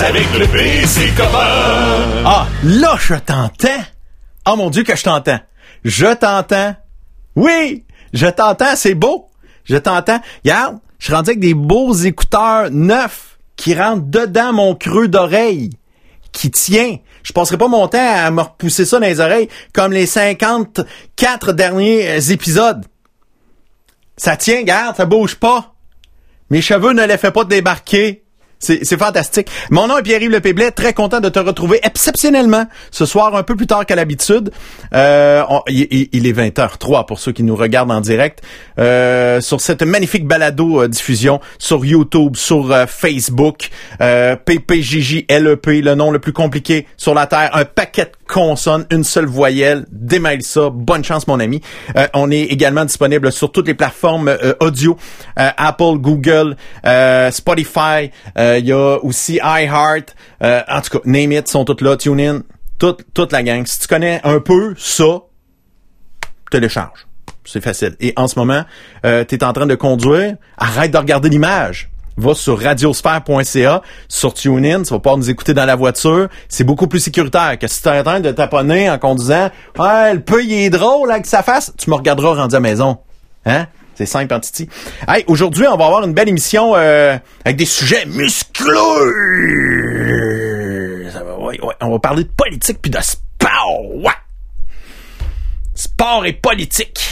Avec le. Ah, là, je t'entends. Oh mon Dieu que je t'entends. Je t'entends. Oui, je t'entends, c'est beau. Je t'entends. Regarde, je suis rendu avec des beaux écouteurs neufs qui rentrent dedans mon creux d'oreille, qui tient. Je passerai pas mon temps à me repousser ça dans les oreilles comme les 54 derniers épisodes. Ça tient, regarde, ça bouge pas. Mes cheveux ne les fait pas débarquer. C'est fantastique. Mon nom est Pierre-Yves Lepéblet, très content de te retrouver exceptionnellement ce soir, un peu plus tard qu'à l'habitude. Euh, il, est 20h03 pour ceux qui nous regardent en direct. Euh, sur cette magnifique balado-diffusion sur YouTube, sur euh, Facebook, PPJJ LEP, le nom le plus compliqué sur la Terre, un paquet de consonnes, une seule voyelle, démêle ça, bonne chance mon ami. on est également disponible sur toutes les plateformes audio, Apple, Google, Spotify, il y a aussi iHeart. Euh, en tout cas, Name It sont toutes là. TuneIn. Toute, toute la gang. Si tu connais un peu ça, télécharge. C'est facile. Et en ce moment, euh, tu es en train de conduire. Arrête de regarder l'image. Va sur radiosphère.ca, sur TuneIn, tu vas pouvoir nous écouter dans la voiture. C'est beaucoup plus sécuritaire que si tu es en train de taponner en conduisant. Ah, le peu, il est drôle avec sa face. Tu me regarderas rendu à maison. Hein? C'est simple en titi. Hey, aujourd'hui, on va avoir une belle émission euh, avec des sujets muscleux. on va parler de politique puis de sport. Ouais. Sport et politique.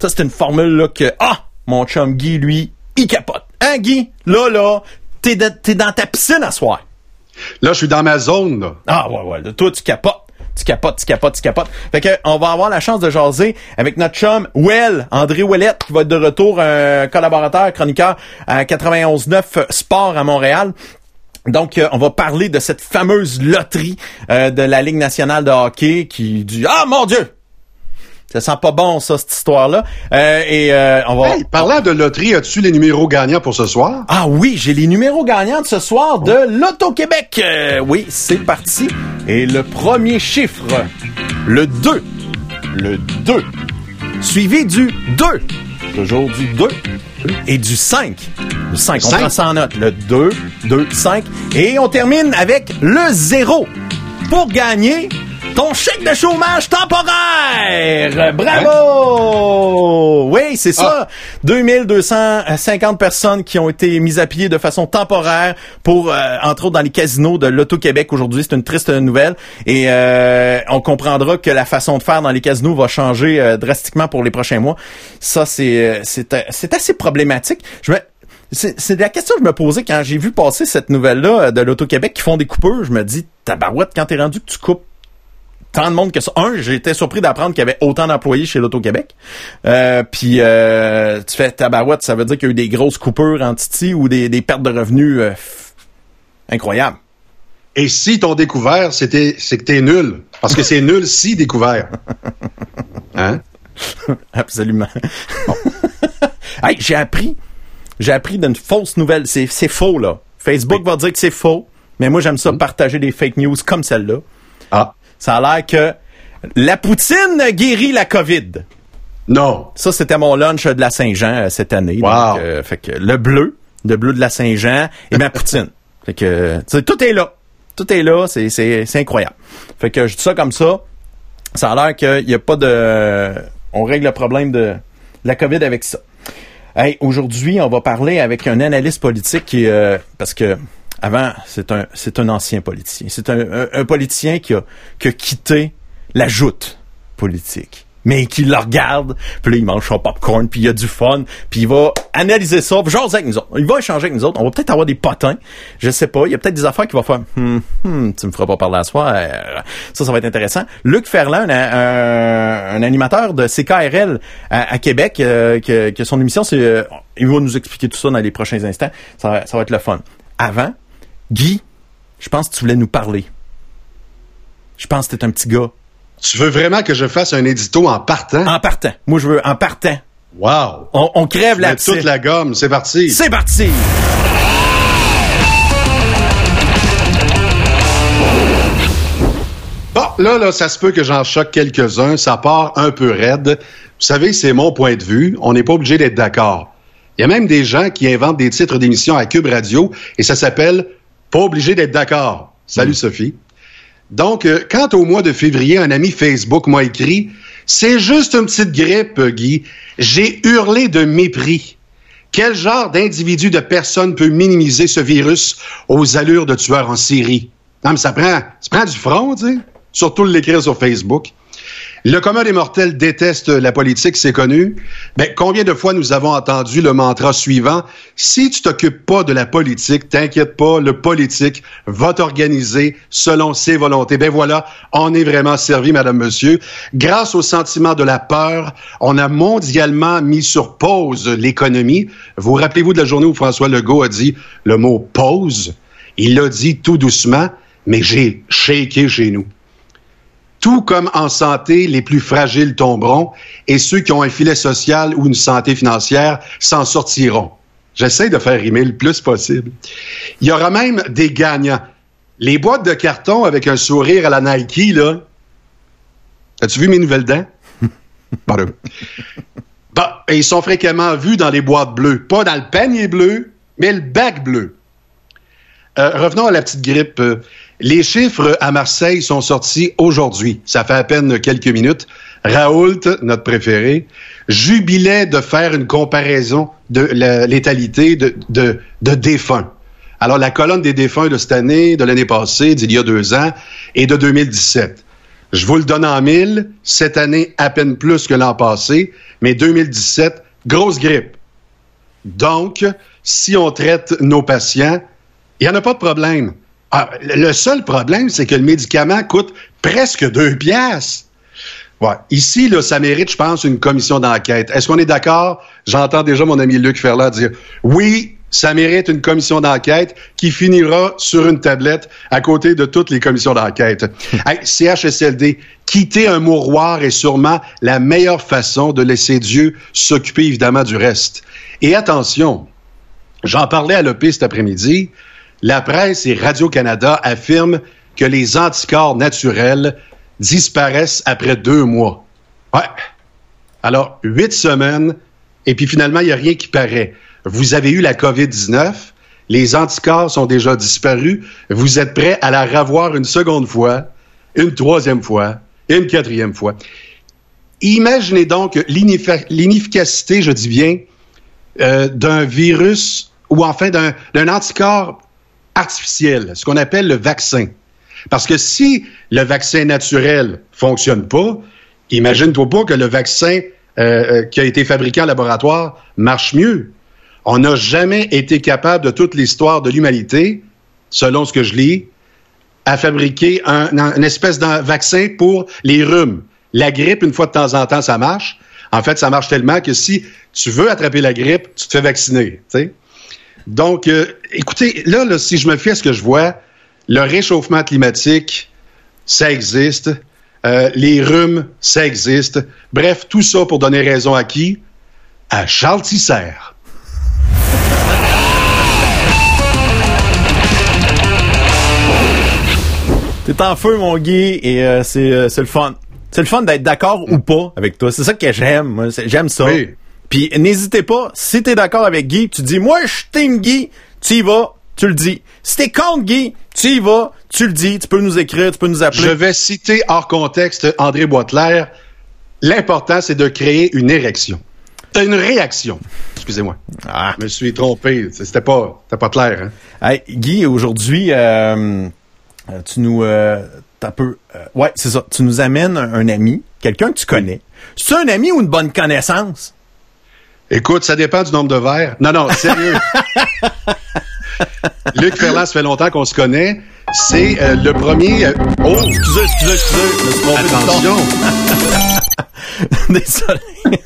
Ça, c'est une formule là que ah, mon chum Guy, lui, il capote. Hein, Guy? Là, là, t'es, dans ta piscine à soir. Là, je suis dans ma zone. Là. Ah ouais, ouais. toi, tu capotes tu capotes, tu capotes, tu capotes. Fait que on va avoir la chance de jaser avec notre chum Well, André Ouellette, qui va être de retour, un collaborateur, chroniqueur à 91.9 Sport à Montréal. Donc, euh, on va parler de cette fameuse loterie euh, de la Ligue nationale de hockey qui dit Ah mon Dieu! Ça sent pas bon, ça, cette histoire-là. Euh, et euh, on va. Hey, parlant de loterie, as-tu les numéros gagnants pour ce soir? Ah oui, j'ai les numéros gagnants de ce soir de l'Auto-Québec. Euh, oui, c'est parti. Et le premier chiffre, le 2. Le 2. Suivi du 2. Toujours du 2. Et du 5. Le 5, on prend ça en note. Le 2, 2, 5. Et on termine avec le 0. Pour gagner, ton chèque de chômage temporaire. Bravo! Oui, c'est ça. 2250 personnes qui ont été mises à pied de façon temporaire pour, euh, entre autres, dans les casinos de l'Auto-Québec aujourd'hui. C'est une triste nouvelle. Et euh, on comprendra que la façon de faire dans les casinos va changer euh, drastiquement pour les prochains mois. Ça, c'est c'est assez problématique. Je me c'est la question que je me posais quand j'ai vu passer cette nouvelle-là de l'Auto-Québec qui font des coupeurs. Je me dis, tabarouette, quand t'es rendu que tu coupes tant de monde que ça. Un, été surpris d'apprendre qu'il y avait autant d'employés chez l'Auto-Québec. Euh, puis euh, tu fais tabarouette, ça veut dire qu'il y a eu des grosses coupures en Titi ou des, pertes de revenus euh, incroyables. Et si ton découvert, c'était c'est que t'es nul. Parce que c'est nul si découvert. Hein? Absolument. hey, j'ai appris. J'ai appris d'une fausse nouvelle. C'est, faux, là. Facebook va dire que c'est faux. Mais moi, j'aime ça mm. partager des fake news comme celle-là. Ah. Ça a l'air que la poutine guérit la COVID. Non. Ça, c'était mon lunch de la Saint-Jean euh, cette année. Wow. Euh, fait que le bleu, le bleu de la Saint-Jean et ma poutine. Fait que tout est là. Tout est là, c'est, c'est, c'est incroyable. Fait que je dis ça comme ça. Ça a l'air qu'il n'y a pas de... On règle le problème de la COVID avec ça. Hey, aujourd'hui, on va parler avec un analyste politique qui... Euh, parce que avant, c'est un, c'est un ancien politicien. C'est un, un, politicien qui a, qui a quitté la joute politique mais qui le regarde, puis là, il mange son popcorn, puis il a du fun, puis il va analyser ça, puis jaser avec nous autres. Il va échanger avec nous autres. On va peut-être avoir des potins, je sais pas. Il y a peut-être des affaires qui vont faire hmm, hmm, tu me feras pas parler à soi. Ça, ça va être intéressant. Luc Ferland, un, animateur de CKRL à, Québec, euh, que, son émission, c'est... Euh, il va nous expliquer tout ça dans les prochains instants. Ça, ça va être le fun. Avant, Guy, je pense que tu voulais nous parler. Je pense que t'es un petit gars. Tu veux vraiment que je fasse un édito en partant? En partant. Moi, je veux en partant. Wow! On, crève la toute la gomme. C'est parti. C'est parti! Bon, là, là, ça se peut que j'en choque quelques-uns. Ça part un peu raide. Vous savez, c'est mon point de vue. On n'est pas obligé d'être d'accord. Il y a même des gens qui inventent des titres d'émissions à Cube Radio et ça s'appelle Pas obligé d'être d'accord. Salut Sophie. Donc, euh, quand au mois de février, un ami Facebook m'a écrit C'est juste une petite grippe, Guy. J'ai hurlé de mépris. Quel genre d'individu, de personne peut minimiser ce virus aux allures de tueurs en série? Non, mais ça prend, ça prend du front, tu sais. Surtout l'écrire sur Facebook. Le commun des mortels déteste la politique, c'est connu. Mais combien de fois nous avons entendu le mantra suivant si tu t'occupes pas de la politique, t'inquiète pas, le politique va t'organiser selon ses volontés. Ben voilà, on est vraiment servi, madame, monsieur. Grâce au sentiment de la peur, on a mondialement mis sur pause l'économie. Vous rappelez-vous de la journée où François Legault a dit le mot pause? Il l'a dit tout doucement, mais j'ai shaké chez nous. Tout comme en santé, les plus fragiles tomberont et ceux qui ont un filet social ou une santé financière s'en sortiront. J'essaie de faire rimer le plus possible. Il y aura même des gagnants. Les boîtes de carton avec un sourire à la Nike, là. As-tu vu mes nouvelles dents? Pardon. Bah, ils sont fréquemment vus dans les boîtes bleues. Pas dans le panier bleu, mais le bac bleu. Euh, revenons à la petite grippe. Les chiffres à Marseille sont sortis aujourd'hui. Ça fait à peine quelques minutes. Raoult, notre préféré, jubilait de faire une comparaison de létalité de, de, de défunts. Alors, la colonne des défunts de cette année, de l'année passée, d'il y a deux ans, et de 2017. Je vous le donne en mille. Cette année, à peine plus que l'an passé, mais 2017, grosse grippe. Donc, si on traite nos patients, il n'y en a pas de problème. Ah, le seul problème, c'est que le médicament coûte presque deux piastres. Ouais. Ici, là, ça mérite, je pense, une commission d'enquête. Est-ce qu'on est, d'accord? J'entends déjà mon ami Luc Ferland dire oui, ça mérite une commission d'enquête qui finira sur une tablette à côté de toutes les commissions d'enquête. hey, CHSLD, quitter un mouroir est sûrement la meilleure façon de laisser Dieu s'occuper évidemment du reste. Et attention, j'en parlais à l'OP cet après-midi, la presse et Radio-Canada affirment que les anticorps naturels disparaissent après deux mois. Ouais. Alors, huit semaines, et puis finalement, il n'y a rien qui paraît. Vous avez eu la COVID-19, les anticorps sont déjà disparus, vous êtes prêt à la revoir une seconde fois, une troisième fois, une quatrième fois. Imaginez donc l'inefficacité, je dis bien, euh, d'un virus ou enfin d'un anticorps artificiel, ce qu'on appelle le vaccin. Parce que si le vaccin naturel fonctionne pas, imagine-toi pas que le vaccin euh, euh, qui a été fabriqué en laboratoire marche mieux. On n'a jamais été capable de toute l'histoire de l'humanité, selon ce que je lis, à fabriquer un, une espèce de vaccin pour les rhumes. La grippe, une fois de temps en temps, ça marche. En fait, ça marche tellement que si tu veux attraper la grippe, tu te fais vacciner. Donc, euh, écoutez, là, là, si je me fie à ce que je vois, le réchauffement climatique, ça existe. Euh, les rhumes, ça existe. Bref, tout ça pour donner raison à qui? À Charles Tisser. T'es en feu, mon Guy, et euh, c'est le fun. C'est le fun d'être d'accord ou pas avec toi. C'est ça que j'aime. J'aime ça. Oui. Puis n'hésitez pas, si t'es d'accord avec Guy, tu dis moi je team Guy, tu y vas, tu le dis. Si t'es contre Guy, tu y vas, tu le dis, tu peux nous écrire, tu peux nous appeler. Je vais citer hors contexte André Boitelaire. L'important, c'est de créer une érection. Une réaction. Excusez-moi. Ah. Je me suis trompé. C'était pas, pas clair. Hein? Hey, Guy, aujourd'hui, euh, euh, tu nous... Euh, peu... euh, ouais, c'est ça. Tu nous amènes un, un ami, quelqu'un que tu connais. C'est un ami ou une bonne connaissance? Écoute, ça dépend du nombre de verres. Non, non, sérieux. Luc Ferland, ça fait longtemps qu'on se connaît. C'est euh, le premier. euh, oh, Excusez, excusez, excusez. Attention. Désolé.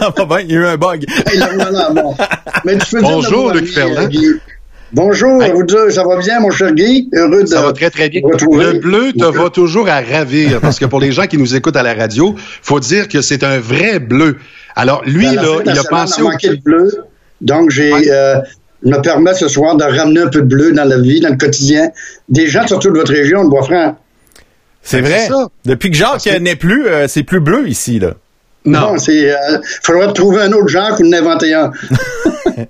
Ça va bien, il y a eu un bug. Hey, là, voilà, bon. Mais tu peux Bonjour, dire, Luc Ferland. euh. Bonjour, Hey. vous deux, ça va bien, mon cher Guy? Heureux de Ça va très, très bien. vous retrouver. Le bleu te va toujours à ravir parce que pour les gens qui nous écoutent à la radio, faut dire que c'est un vrai bleu. Alors, lui, là, il a pensé au. le bleu. Donc, j'ai, Ouais. euh, me permet ce soir de ramener un peu de bleu dans la vie, dans le quotidien. Des gens, surtout de votre région, de Bois-Franc. C'est vrai. Depuis que Jacques que- n'est plus, euh, c'est plus bleu ici, là. Non. Non, c'est. Il faudrait trouver un autre genre ou en inventer un.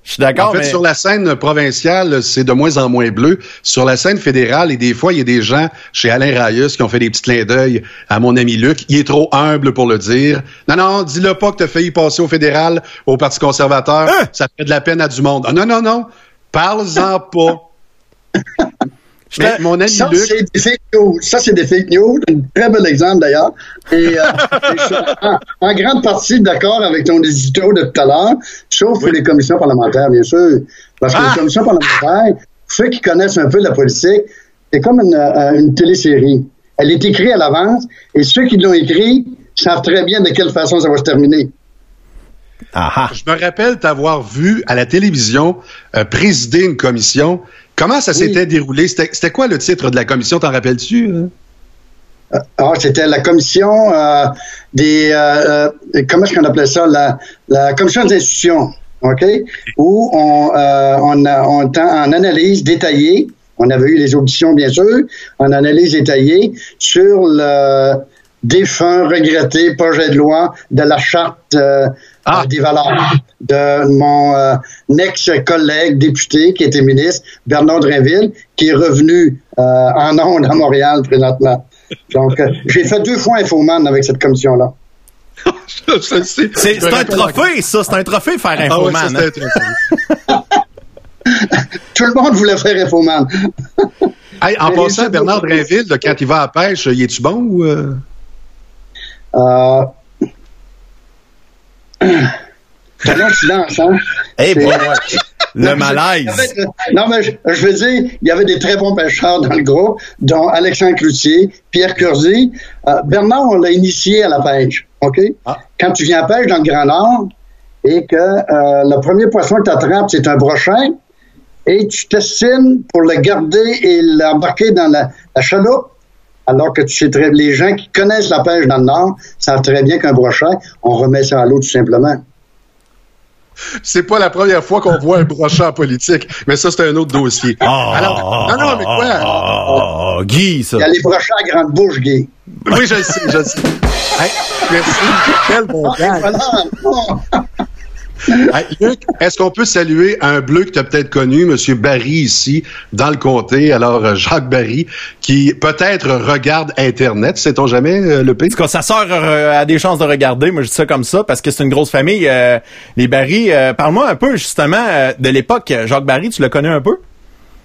Je suis d'accord, En fait, mais... sur la scène provinciale, c'est de moins en moins bleu. Sur la scène fédérale, et des fois, il y a des gens chez Alain Rayus qui ont fait des petits clins d'œil à mon ami Luc. Il est trop humble pour le dire. Non, non, dis-le pas que t'as failli passer au fédéral, au Parti conservateur. Hein? Ça fait de la peine à du monde. Ah, non, non, non. Parle-en pas. Mais mon ami Ça, Luc, c'est des fake news. Ça, c'est des fake news. Un très bel exemple, d'ailleurs. Et, euh, et je suis en, en grande partie d'accord avec ton édito de tout à l'heure, sauf pour les commissions parlementaires, bien sûr. Parce que Ah! les commissions parlementaires, ceux qui connaissent un peu la politique, c'est comme une, euh, une télésérie. Elle est écrite à l'avance, et ceux qui l'ont écrit savent très bien de quelle façon ça va se terminer. Ah, ah. je me rappelle t'avoir vu à la télévision euh, présider une commission. Comment ça s'était déroulé? C'était quoi le titre de la commission? T'en rappelles-tu? hein? Ah, c'était la commission euh, des euh, euh, comment est-ce qu'on appelait ça? La, la commission des institutions, ok, où on euh, on, on en analyse détaillée. On avait eu les auditions bien sûr, en analyse détaillée sur le défunt regretté projet de loi de la charte Ah. euh, des valeurs de mon euh, ex-collègue député qui était ministre Bernard Drinville, qui est revenu euh, en ondes à Montréal présentement. Donc, euh, j'ai fait deux fois Infoman avec cette commission-là. C'est un trophée, ça. C'est un trophée faire Ah ouais, Infoman. ça, hein. c'était un trophée. Tout le monde voulait faire Infoman. Hey, en passant, Bernard Drinville, quand il va à la pêche, y est-tu bon ou... euh? T'as long silence, hein? Eh, bon. Le malaise. Non, mais je, je veux dire, il y avait des très bons pêcheurs dans le groupe, dont Alexandre Cloutier, Pierre Curzi. Euh, Bernard, on l'a initié à la pêche, OK? Ah. Quand tu viens à pêche dans le Grand Nord et que euh, le premier poisson que tu attrapes, c'est un brochet, et tu t'estimes pour le garder et l'embarquer dans la, la chaloupe, alors que tu sais très, les gens qui connaissent la pêche dans le Nord savent très bien qu'un brochet, on remet ça à l'eau tout simplement. C'est pas la première fois qu'on voit un brochet en politique, mais ça, c'est un autre dossier. Ah, Alors, non, non, mais quoi? ah, ah, Guy, ça. Il y a les brochets à grande bouche, Guy. Oui, je le sais, je le sais. Hey, merci. Quel bon gag. Est-ce qu'on peut saluer un bleu que tu as peut-être connu, M. Barry, ici, dans le comté, alors euh, Jacques Barry, qui peut-être regarde Internet, sait-on jamais, euh, le En pays? tout cas, sa sœur euh, a des chances de regarder. Moi, je dis ça comme ça parce que c'est une grosse famille. les Barry, parle-moi un peu justement de l'époque. Jacques Barry, tu le connais un peu?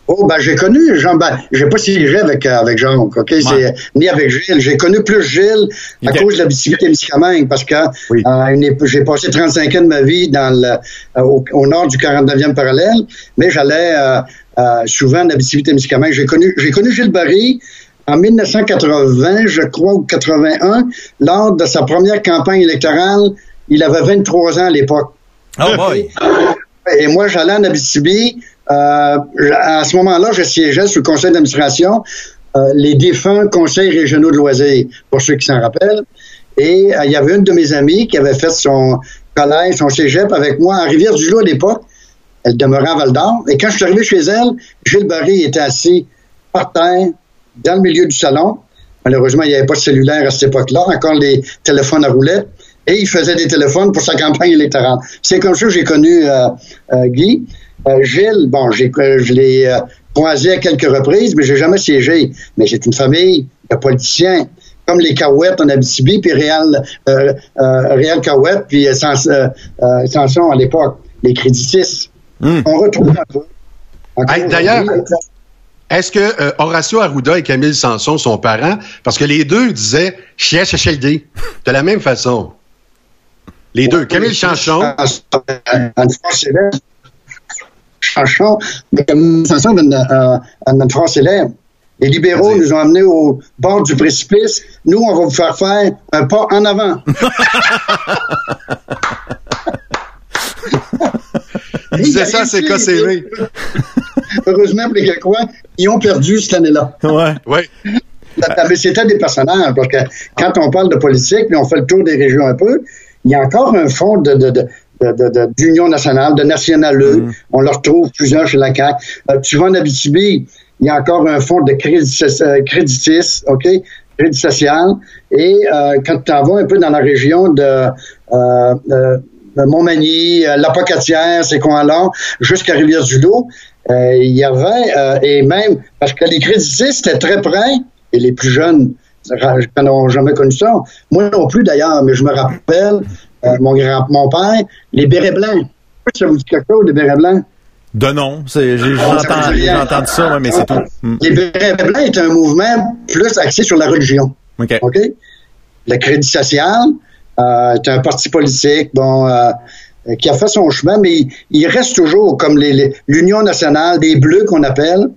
Oh, ben, j'ai connu Jean, ben, j'ai pas siégé avec, euh, avec Jean, OK? C'est, ni avec Gilles. J'ai connu plus Gilles à cause de la et Miscamingue parce que, Oui. euh, j'ai passé 35 ans de ma vie dans le, euh, au, au nord du 49e parallèle, mais j'allais, euh, souvent en Abitibi-Témiscamingue. J'ai connu, j'ai connu Gilles Barry en 1980, je crois, ou 81, lors de sa première campagne électorale. Il avait 23 ans à l'époque. Oh boy. Et moi, j'allais en Abitibi. Euh, à ce moment-là, je siégeais sur le conseil d'administration, euh, les défunts conseils régionaux de loisirs, pour ceux qui s'en rappellent. Et euh, il y avait une de mes amies qui avait fait son collège, son cégep avec moi à Rivière-du-Loup à l'époque. Elle demeurait à Val-d'Or. Et quand je suis arrivé chez elle, Gilles Barry était assis par terre, dans le milieu du salon. Malheureusement, il n'y avait pas de cellulaire à cette époque-là, encore les téléphones à roulettes. Et il faisait des téléphones pour sa campagne électorale. C'est comme ça que j'ai connu euh, Guy. Euh, Gilles, bon, j'ai, euh, je l'ai euh, croisé à quelques reprises, mais j'ai jamais siégé. Mais c'est une famille de politiciens, comme les Cahouettes en Abitibi, puis Réal, euh, euh, Réal Cahouette, puis euh, Sans- Sanson à l'époque, les créditistes. Hmm. On retrouve un peu. Hey, d'ailleurs, Est-ce que euh, Horacio Arruda et Camille Sanson sont parents? Parce que les deux disaient Chia Chachaldé de la même façon. Les deux. Camille. En célèbre. Chanchon, mais Camille Sanson avait une, euh, une phrase célèbre. Les libéraux nous ont amenés au bord du précipice. Nous, on va vous faire faire un pas en avant. Disait ça à ses KCV. Heureusement pour les Québécois, ils ont perdu cette année-là. Ouais. Oui. Mais c'était des personnages, parce que quand on parle de politique, puis on fait le tour des régions un peu, il y a encore un fond de, de, de, de- de- de- d'union nationale, de nationaleux. On le retrouve plusieurs chez la CAQ. Euh, tu vas en Abitibi, il y a encore un fond de crédit, euh, créditis, OK? Crédit social. Et euh, quand tu t'en vas un peu dans la région de, euh, Montmagny, euh, l'Apocatière, ces coins-là, jusqu'à Rivière-du-Loup. Il y avait, et même, parce que les créditistes étaient très près, et les plus jeunes n'ont jamais connu ça. Moi non plus d'ailleurs, mais je me rappelle, euh, mon grand, mon père, les bérets blancs. Ça vous dit quelque chose, les bérets blancs? De non, c'est- j'ai entendu, ça, ouais, mais c'est tout. Hmm. Les bérets blancs est un mouvement plus axé sur la religion. OK. OK? Le Crédit social euh, est un parti politique bon, euh, qui a fait son chemin, mais il, il reste toujours comme l'Union nationale des Bleus qu'on appelle.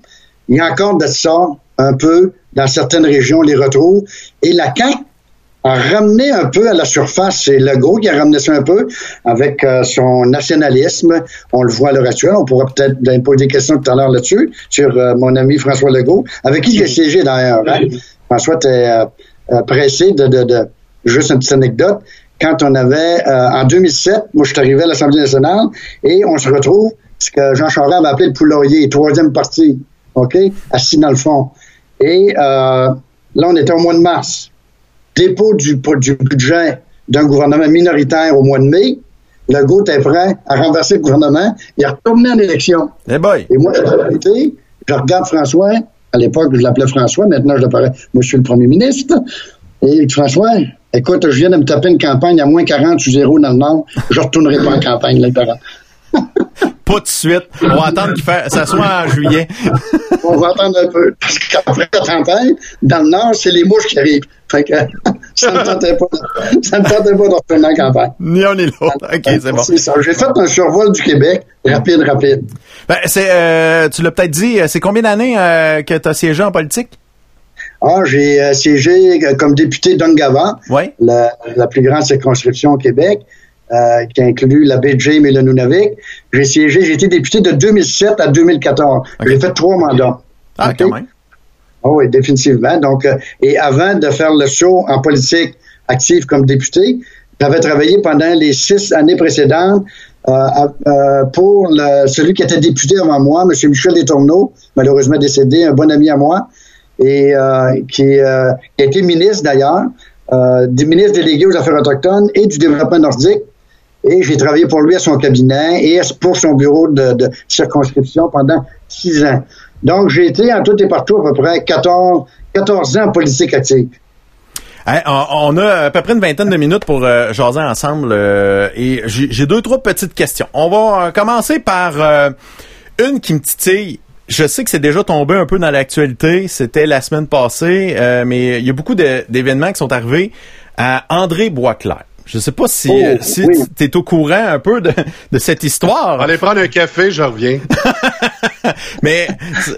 Il y a encore de ça un peu dans certaines régions, on les retrouve. Et la CAQ ramené un peu à la surface, c'est Legault qui a ramené ça un peu avec euh, son nationalisme. On le voit à l'heure actuelle. On pourra peut-être poser des questions tout à l'heure là-dessus, sur euh, mon ami François Legault, avec qui j'ai siégé d'ailleurs. hein. François euh, euh, pressé de, de, de- Juste une petite anecdote. Quand on avait, euh, en 2007, moi je suis arrivé à l'Assemblée nationale et on se retrouve, ce que Jean Charest avait appelé le poulailler, troisième partie, OK, assis dans le fond. Et euh, là, on était au mois de mars dépôt du, du budget d'un gouvernement minoritaire au mois de mai, Legault était prêt à renverser le gouvernement. Il est retourné en élection. Eh boy. Et moi, été, je regarde François. À l'époque, je l'appelais François. Maintenant, je l'appelle Monsieur le Premier ministre. Et il dit, François, écoute, je viens de me taper une campagne à moins 40 sur zéro dans le Nord. Je retournerai pas en campagne, parents. Pas tout de suite. On va attendre qu'il fait, ça soit en juillet. On va attendre un peu. Parce qu'après la tempête, dans le Nord, c'est les mouches qui arrivent. Fait que ça ne me tentait pas, ça me tentait pas de retourner en campagne. Ni un ni l'autre. OK, c'est bon. C'est ça. J'ai fait un survol du Québec, rapide, rapide. Ben, c'est, euh, tu l'as peut-être dit, euh, c'est combien d'années euh, que tu as siégé en politique? Ah, j'ai euh, siégé comme député d'Ongava, Oui. la, la plus grande circonscription au Québec, qui inclut la baie James et le Nunavik. J'ai siégé, j'ai été député de 2007 à 2014. Ok. J'ai fait trois mandats. Ah, quand même. Oui, définitivement. Donc, euh, et avant de faire le saut en politique active comme député, j'avais travaillé pendant les six années précédentes euh, euh, pour celui qui était député avant moi, M. Michel Letourneau, malheureusement décédé, un bon ami à moi, et qui, a été ministre d'ailleurs, des ministres délégués aux Affaires autochtones et du développement nordique. Et j'ai travaillé pour lui à son cabinet et pour son bureau de circonscription pendant six ans. Donc, j'ai été en tout et partout à peu près 14, 14 ans en politique active. On, a à peu près une vingtaine de minutes pour euh, jaser ensemble euh, et j'ai deux trois petites questions. On va euh, commencer par une qui me titille. Je sais que c'est déjà tombé un peu dans l'actualité. C'était la semaine passée, mais il y a beaucoup d'événements qui sont arrivés à André Boisclair. Je sais pas si, Oh, si oui. tu es au courant un peu de, de cette histoire, Allez prendre un café, je reviens. mais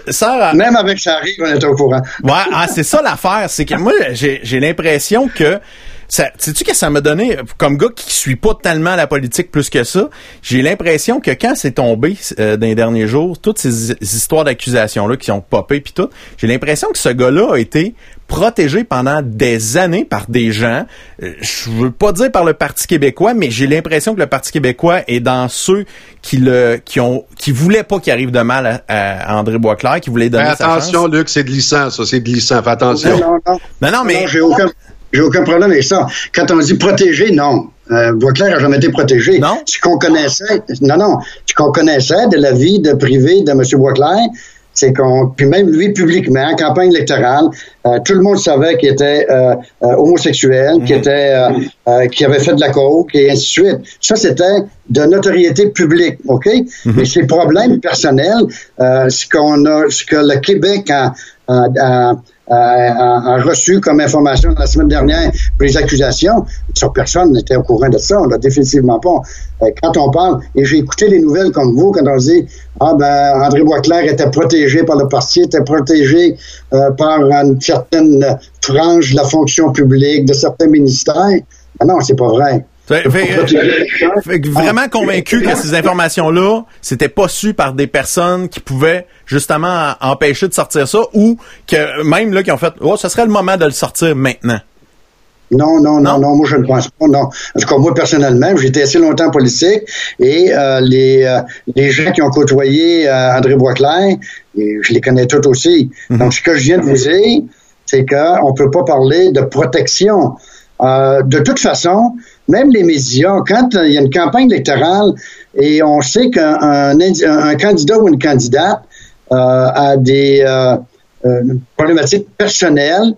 ça, Même avec ça arrive, on était au courant. Ouais, ah, c'est ça l'affaire, c'est que moi j'ai j'ai l'impression que ça sais-tu que ça m'a donné comme gars qui suit pas tellement la politique plus que ça, j'ai l'impression que quand c'est tombé euh, dans les derniers jours, toutes ces histoires d'accusations là qui ont popé puis tout, j'ai l'impression que ce gars-là a été protégé pendant des années par des gens, euh, je veux pas dire par le Parti québécois, mais j'ai l'impression que le Parti québécois est dans ceux qui le qui ont qui voulaient pas qu'il arrive de mal à, à André Boisclair, qui voulaient donner Fais sa chance. attention, Luc, c'est glissant, ça, c'est glissant. Fais attention. Non, non, non. Non non, mais Non, j'ai aucun, j'ai aucun problème avec ça. Quand on dit protéger, non. Euh, Boisclair n'a jamais été protégé. Non? Ce qu'on connaissait, non, non, ce qu'on connaissait de la vie de privé de M. Boisclair, c'est qu'on, puis même lui publiquement, en campagne électorale, euh, tout le monde savait qu'il était euh, euh, homosexuel, qu'il était, euh, euh, qu'il avait fait de la coke et ainsi de suite. Ça, c'était de notoriété publique, ok? Mais ses problèmes personnels, euh, ce qu'on a, ce que le Québec a, a- a- a- reçu comme information la semaine dernière les accusations, sur personne n'était au courant de ça, on l'a définitivement pas. Euh, Quand on parle, et j'ai écouté les nouvelles comme vous, quand on dit Ah ben André Boisclair était protégé par le parti, était protégé euh, par une certaine frange de la fonction publique, de certains ministères. Ben non, c'est pas vrai. Fait- fait- fait que vraiment convaincu que ces informations-là, c'était pas su par des personnes qui pouvaient justement empêcher de sortir ça ou que même là qui ont fait oh ce serait le moment de le sortir maintenant. Non, non, Non? non, moi je ne pense pas, non. En tout cas, moi personnellement, j'ai été assez longtemps en politique et euh, les, euh, les gens qui ont côtoyé euh, André Boisclair, et je les connais tous aussi. Donc, ce que je viens de vous dire, c'est qu'on ne peut pas parler de protection. Euh, de toute façon, même les médias, quand il y a une campagne électorale et on sait qu'un un, candidat ou une candidate euh, a des euh, euh, problématiques personnelles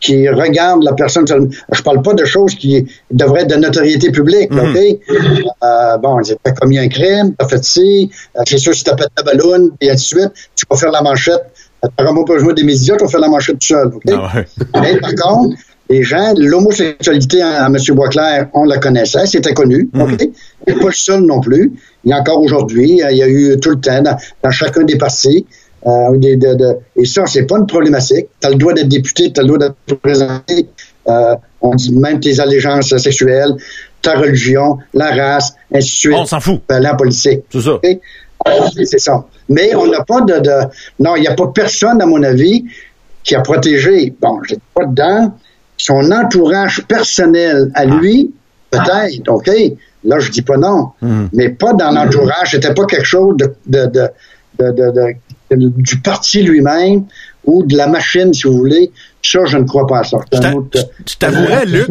qui regardent la personne. Je parle pas de choses qui devraient être de notoriété publique, mm-hmm. OK? Euh, bon, t'as commis un crime, t'as fait ci, c'est sûr, si t'as fait ta ballon, et ainsi de suite, tu vas faire la manchette. Vraiment pas besoin des médias, tu vas faire la manchette tout seul, OK? Ah Mais par contre, les gens, l'homosexualité à, M. Boisclair, on la connaissait, c'était connu. Mm -hmm. pas le seul non plus. Il y a encore aujourd'hui, il y a eu tout le temps dans, chacun des partis. Euh, de, et ça, c'est pas une problématique. Tu as le droit d'être député, tu as le droit d'être représenté. Euh, on dit même tes allégeances sexuelles, ta religion, la race, ainsi de suite. On s'en fout. La politique. C'est ça. C'est ça. Mais on n'a pas de, de non, il n'y a pas personne, à mon avis, qui a protégé. Bon, je pas dedans son entourage personnel à lui, peut-être, OK, là, je dis pas non, hmm. mais pas dans l'entourage, c'était pas quelque chose de, de, de, du parti lui-même ou de la machine, si vous voulez. Ça, je ne crois pas à ça. Je t'avouerais, Luc,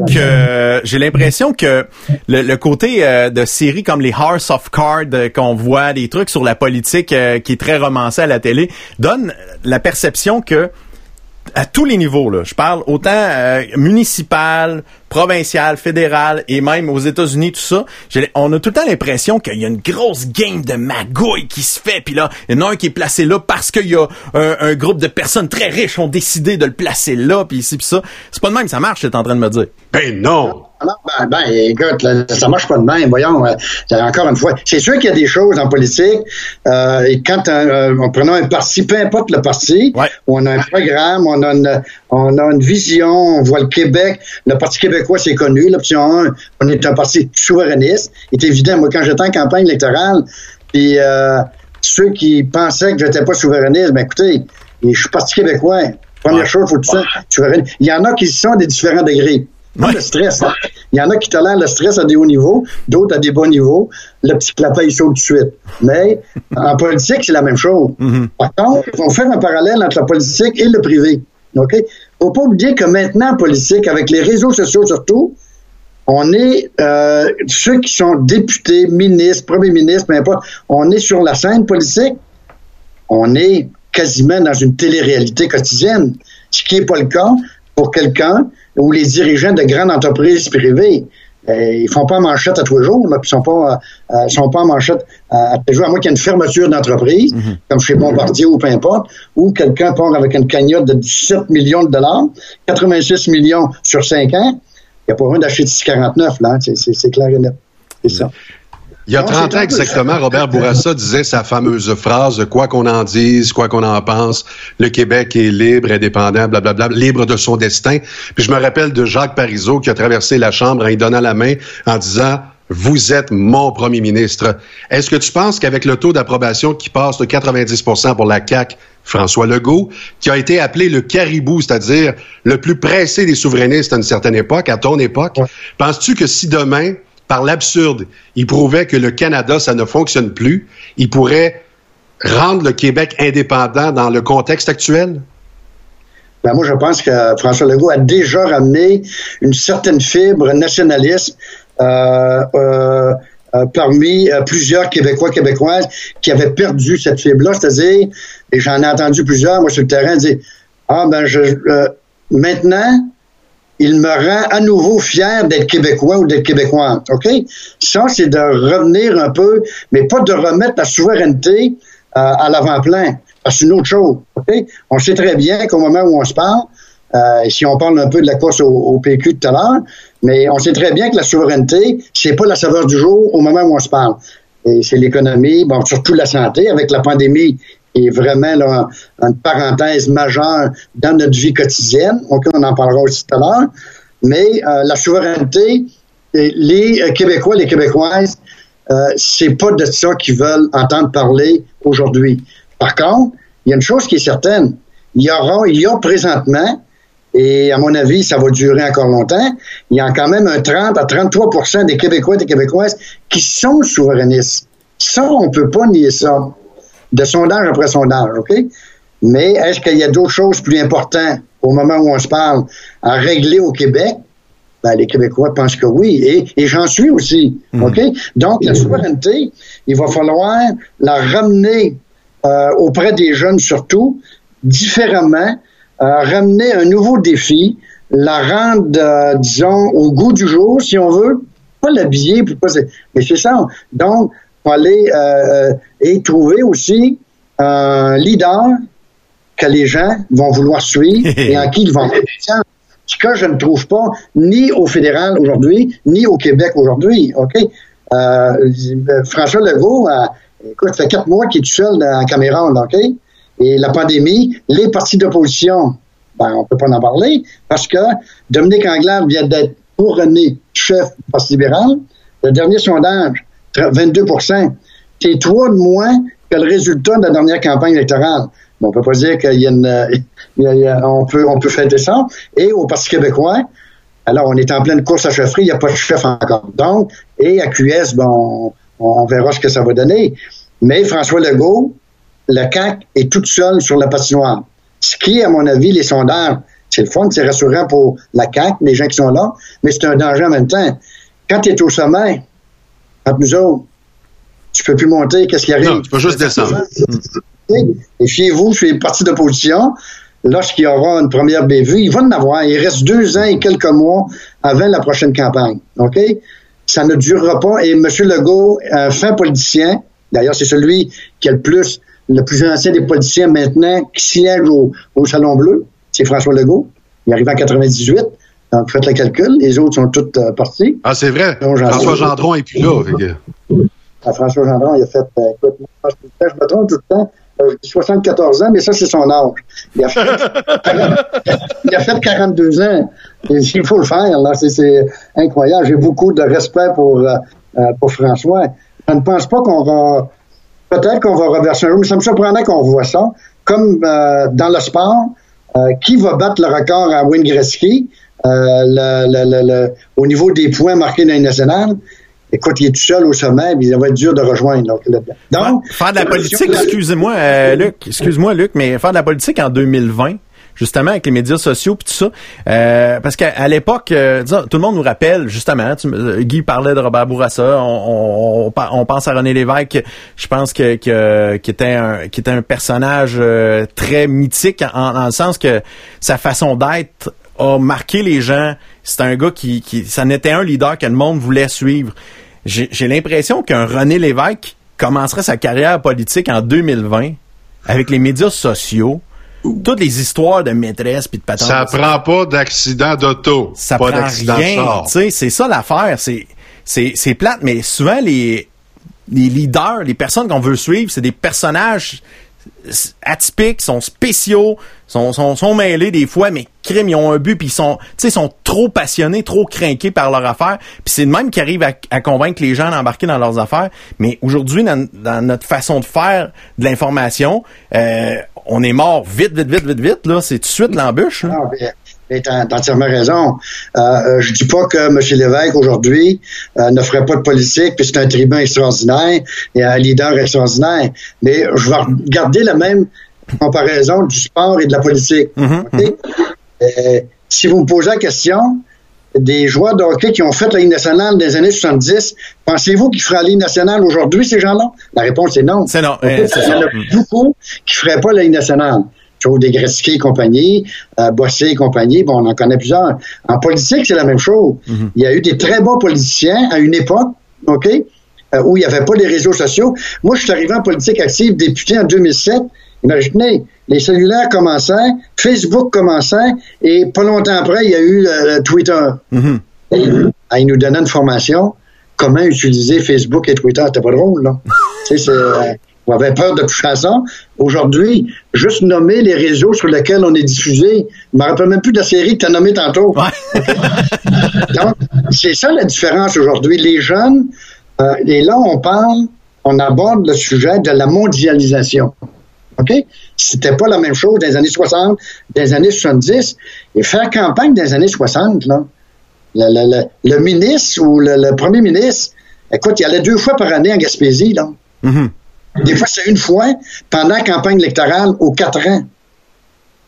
j'ai l'impression que le, côté euh, de séries comme les House of Cards euh, qu'on voit, des trucs sur la politique euh, qui est très romancé à la télé, donne la perception que à tous les niveaux. Là. Je parle autant euh, municipal, provincial, fédéral et même aux États-Unis, tout ça. On a tout le temps l'impression qu'il y a une grosse game de magouille qui se fait. Puis là, il y en a un qui est placé là parce qu'il y a un, groupe de personnes très riches ont décidé de le placer là. Puis ici, puis ça. C'est pas de même ça marche, es en train de me dire. Ben non! Ben, ben, écoute, ça marche pas de même. Voyons, euh, encore une fois, c'est sûr qu'il y a des choses en politique. Euh, et quand euh, on prenons un parti, peu importe le parti, on a un programme, on a une, on a une vision, on voit le Québec. Le Parti québécois, c'est connu. L'option 1, on est un parti souverainiste. C'est évident. Moi, quand j'étais en campagne électorale, puis ceux qui pensaient que j'étais pas souverainiste, ben écoutez, je suis Parti québécois. Première chose, faut que tu sois Il y en a qui sont des différents degrés. Le stress. Hein. Il y en a qui tolèrent le stress à des hauts niveaux, d'autres à des bas niveaux. Le petit clapet, il saute tout de suite. Mais en politique, c'est la même chose. Mm-hmm. Par contre, il faut faire un parallèle entre la politique et le privé. OK? faut pas oublier que maintenant, en politique, avec les réseaux sociaux surtout, on est euh, ceux qui sont députés, ministres, premiers ministres, peu importe, on est sur la scène politique. On est quasiment dans une télé-réalité quotidienne, ce qui n'est pas le cas pour quelqu'un ou les dirigeants de grandes entreprises privées. Euh, ils font pas en manchette à tous les jours, ils sont pas, euh, sont pas en manchette à, tous les jours, à moins qu'il y ait une fermeture d'entreprise, mhm. comme chez Bombardier ou peu importe, ou quelqu'un part avec une cagnotte de 17 millions de dollars, 86 millions sur 5 ans, il n'y a pas besoin d'acheter de 649, là, c'est clair et net. C'est ça. Il y a 30 ans exactement, Robert Bourassa disait sa fameuse phrase quoi qu'on en dise, quoi qu'on en pense, le Québec est libre, indépendant, blablabla, libre de son destin. Puis je me rappelle de Jacques Parizeau qui a traversé la chambre en y donnant la main en disant vous êtes mon premier ministre. Est-ce que tu penses qu'avec le taux d'approbation qui passe de 90% pour la CAQ, François Legault, qui a été appelé le caribou, c'est-à-dire le plus pressé des souverainistes à une certaine époque, à ton époque, penses-tu que si demain par l'absurde, il prouvait que le Canada, ça ne fonctionne plus, il pourrait rendre le Québec indépendant dans le contexte actuel? Ben moi, je pense que François Legault a déjà ramené une certaine fibre nationaliste euh, euh, euh, parmi plusieurs Québécois, Québécoises qui avaient perdu cette fibre-là. C'est-à-dire, et j'en ai entendu plusieurs, moi, sur le terrain, dire Ah, ben, je, maintenant, il me rend à nouveau fier d'être québécois ou d'être québécoise. OK? Ça, c'est de revenir un peu, mais pas de remettre la souveraineté euh, à l'avant-plan. C'est une autre chose. On sait très bien qu'au moment où on se parle, euh, si on parle un peu de la course au, PQ tout à l'heure, mais on sait très bien que la souveraineté, c'est pas la saveur du jour au moment où on se parle. Et c'est l'économie, bon, surtout la santé. Avec la pandémie, est vraiment là, une parenthèse majeure dans notre vie quotidienne. on en parlera aussi tout à l'heure. Mais euh, la souveraineté, les euh, Québécois, les Québécoises, euh, c'est pas de ça qu'ils veulent entendre parler aujourd'hui. Par contre, il y a une chose qui est certaine. Il y aura, il y a présentement, et à mon avis, ça va durer encore longtemps, il y a quand même un 30 à 33% des Québécois et des Québécoises qui sont souverainistes. Ça, on peut pas nier ça de sondage après sondage, OK? Mais est-ce qu'il y a d'autres choses plus importantes au moment où on se parle à régler au Québec? Ben, les Québécois pensent que oui, et, et j'en suis aussi. Mhm. OK? Donc, la souveraineté, il va falloir la ramener euh, auprès des jeunes surtout, différemment, euh, ramener un nouveau défi, la rendre, euh, disons, au goût du jour, si on veut, pas l'habiller, puis pas, mais c'est ça. Donc, faut aller euh, euh, et trouver aussi un leader que les gens vont vouloir suivre et en qui ils vont confiance. Ce que je ne trouve pas ni au fédéral aujourd'hui, ni au Québec aujourd'hui. OK? Euh, François Legault, euh, écoute, ça fait quatre mois qu'il est tout seul en Cameroun, OK? Et la pandémie, les partis d'opposition, ben, on peut pas en parler parce que Dominique Anglade vient d'être couronné chef du Parti libéral. Le dernier sondage, 22 C'est trois de moins que le résultat de la dernière campagne électorale. Bon, on peut pas dire qu'il y a une, il y a- il y a- on peut, on peut fêter ça. Et au Parti québécois, alors on est en pleine course à chefferie, il n'y a pas de chef encore. Donc, et à QS, bon, on, on verra ce que ça va donner. Mais François Legault, le CAC est toute seule sur la patinoire. Ce qui, à mon avis, les sondages, c'est le fun, c'est rassurant pour la CAC, les gens qui sont là, mais c'est un danger en même temps. Quand tu es au sommet, entre nous autres, tu peux plus monter, qu'est-ce qui arrive? Non, tu peux juste descendre. Et fiez-vous sur les partis d'opposition, lorsqu'il y aura une première bévue, il va en avoir. Il reste deux ans et quelques mois avant la prochaine campagne. OK? Ça ne durera pas. Et M. Legault, un fin politicien, d'ailleurs, c'est celui qui est le plus, le plus ancien des politiciens maintenant, qui siège au, au Salon Bleu, c'est François Legault. Il arrive en 98. Donc, faites le calcul. Les autres sont tous euh, partis. Ah, c'est vrai. François Gendron est plus là. fait que- à François Gendron, il a fait, euh, écoute, moi, je me trompe tout le temps, euh, je dis 74 ans, mais ça, c'est son âge. Il a fait, il a fait 42 ans. Et il faut le faire, là. C'est- incroyable. J'ai beaucoup de respect pour, euh, euh, pour François. Je ne pense pas qu'on va, peut-être qu'on va reverser un jour, mais ça me surprendrait qu'on voit ça. Comme euh, dans le sport, euh, qui va battre le record à Wayne Gretzky euh, le- le- le- au niveau des points marqués dans les nationales? Écoute, il est tout seul au sommet, puis il va être dur de rejoindre. Donc, Faire de la politique, excusez-moi, euh, Luc, excuse-moi, Luc, mais faire de la politique en 2020, justement, avec les médias sociaux puis tout ça, euh, parce qu'à l'époque, euh, tout le monde nous rappelle, justement, tu euh, Guy parlait de Robert Bourassa, on, on, on pense à René Lévesque, je pense que, que qui était un qui était un personnage euh, très mythique en, en le sens que sa façon d'être a marqué les gens. C'est un gars qui, qui ça n'était un leader que le monde voulait suivre. J'ai l'impression qu'un René Lévesque commencerait sa carrière politique en 2020 avec les médias sociaux, toutes les histoires de maîtresse puis de patente. Ça prend pas d'accident d'auto. ça pas prend rien. c'est ça l'affaire. C'est c'est c'est plate, mais souvent les les leaders, les personnes qu'on veut suivre, c'est des personnages atypiques, sont spéciaux, sont, sont, sont mêlés des fois, mais crime, ils ont un but, puis ils sont, sont trop passionnés, trop craqués par leur affaire, puis c'est le même qui arrive à, convaincre les gens d'embarquer dans leurs affaires. Mais aujourd'hui, dans, notre façon de faire de l'information, euh, on est mort vite, vite, vite, vite, vite, là, c'est tout de suite l'embûche. là. Mais t'as entièrement raison. Euh, euh, je dis pas que M. Lévesque, aujourd'hui, euh, ne ferait pas de politique, puis c'est un tribun extraordinaire et un leader extraordinaire. Mais je vais garder la même comparaison du sport et de la politique. OK? Euh, si vous me posez la question, des joueurs de hockey qui ont fait la Ligue nationale des années 70, pensez-vous qu'ils feraient la Ligue nationale aujourd'hui, ces gens-là? La réponse est non. C'est non, c'est Il y en a beaucoup qui feraient pas la Ligue nationale. Joe des Gretzky et compagnie, euh, Bossé et compagnie, bon, on en connaît plusieurs. En politique, c'est la même chose. Il y a eu des très bons politiciens à une époque, OK, euh, où il n'y avait pas les réseaux sociaux. Moi, je suis arrivé en politique active, député en 2007. Imaginez, les cellulaires commençaient, Facebook commençait, et pas longtemps après, il y a eu euh, Twitter. Et, ah, il nous donnait une formation comment utiliser Facebook et Twitter. C'était pas drôle, là. tu sais, c'est, euh, on avait peur de toucher à ça. Aujourd'hui, juste nommer les réseaux sur lesquels on est diffusé. Je me rappelle même plus de la série que tu as nommée tantôt. Donc, c'est ça la différence aujourd'hui. Les jeunes, euh, et là, on parle, on aborde le sujet de la mondialisation. OK? C'était pas la même chose dans les années 60, dans les années 70. Et faire campagne dans les années 60, là, le, le- le- le ministre ou le, premier ministre, écoute, il allait deux fois par année en Gaspésie, là. Mhm. Des fois, c'est une fois pendant la campagne électorale aux quatre ans.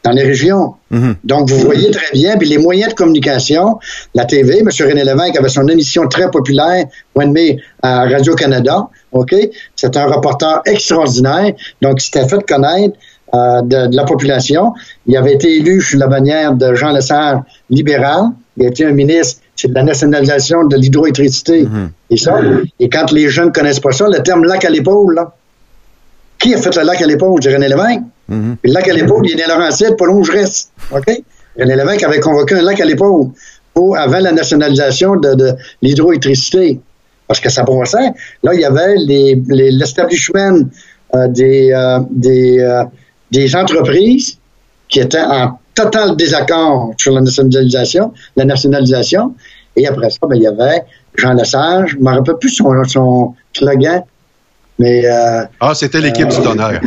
dans les régions. Mhm. Donc, vous voyez très bien, puis les moyens de communication, la TV, M. René Lévesque avait son émission très populaire, One mai à Radio-Canada, OK? C'est un reporter extraordinaire, donc il s'était fait connaître euh, de, de la population. Il avait été élu sous la bannière de Jean Lesage libéral. Il a été un ministre, c'est de la nationalisation de l'hydroélectricité. Et ça, et quand les jeunes connaissent pas ça, le terme lac à l'épaule, là, qui a fait le lac à? C'est René Lévesque? Mhm. Puis le lac à l'épaule, il est dans Laurentides, pas long où je reste. OK? René Lévesque avait convoqué un lac à l'épaule pour, avant la nationalisation de, de l'hydroélectricité. Parce que ça passait. Là, il y avait les, les- l'establishment euh, des, euh, des, euh, des entreprises qui étaient en total désaccord sur la nationalisation, la nationalisation. Et après ça, ben, il y avait Jean Lesage, je ne me rappelle plus son, son slogan, mais euh, Ah, c'était l'équipe du tonnerre.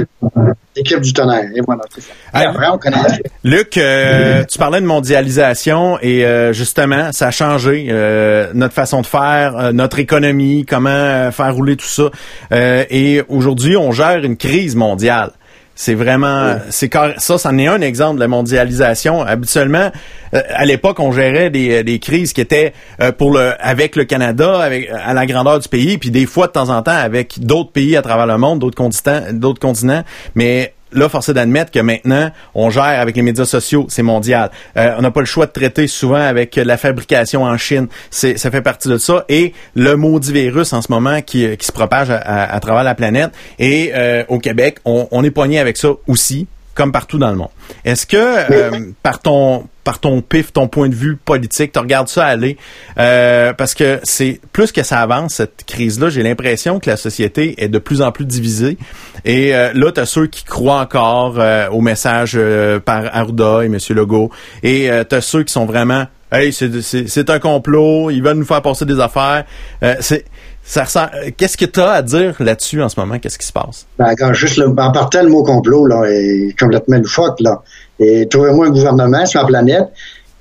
l'équipe du tonnerre. Et voilà, c'est ça. Et Hey, après, on connaît Luc, euh, tu parlais de mondialisation et euh, justement, ça a changé euh, notre façon de faire, euh, notre économie, comment euh, faire rouler tout ça. Euh, et aujourd'hui, on gère une crise mondiale. C'est vraiment, c'est car- ça, c'en est un exemple de la mondialisation. Habituellement, euh, à l'époque, on gérait des, des crises qui étaient euh, pour le, avec le Canada, avec à la grandeur du pays, puis des fois de temps en temps avec d'autres pays à travers le monde, d'autres continents, d'autres continents. Mais là, force d'admettre que maintenant, on gère avec les médias sociaux, c'est mondial. Euh, on n'a pas le choix de traiter souvent avec la fabrication en Chine. C'est, ça fait partie de ça. Et le maudit virus en ce moment qui, qui se propage à travers la planète. Et euh, au Québec, on, on est poigné avec ça aussi, comme partout dans le monde. Est-ce que euh, par ton par ton pif, ton point de vue politique, tu regardes ça aller euh, parce que c'est plus que ça avance cette crise-là, j'ai l'impression que la société est de plus en plus divisée. Et euh, là, tu as ceux qui croient encore euh, au message euh, par Arruda et M. Legault, et euh, tu as ceux qui sont vraiment Hey, c'est- c'est c'est un complot, ils veulent nous faire passer des affaires. Euh, c'est ça ressent- euh, Qu'est-ce que tu as à dire là-dessus en ce moment? Qu'est-ce qui se passe? Ben, quand juste le, en partant, le mot complot là, est complètement loufoque. Là. Et trouvez-moi un gouvernement sur la planète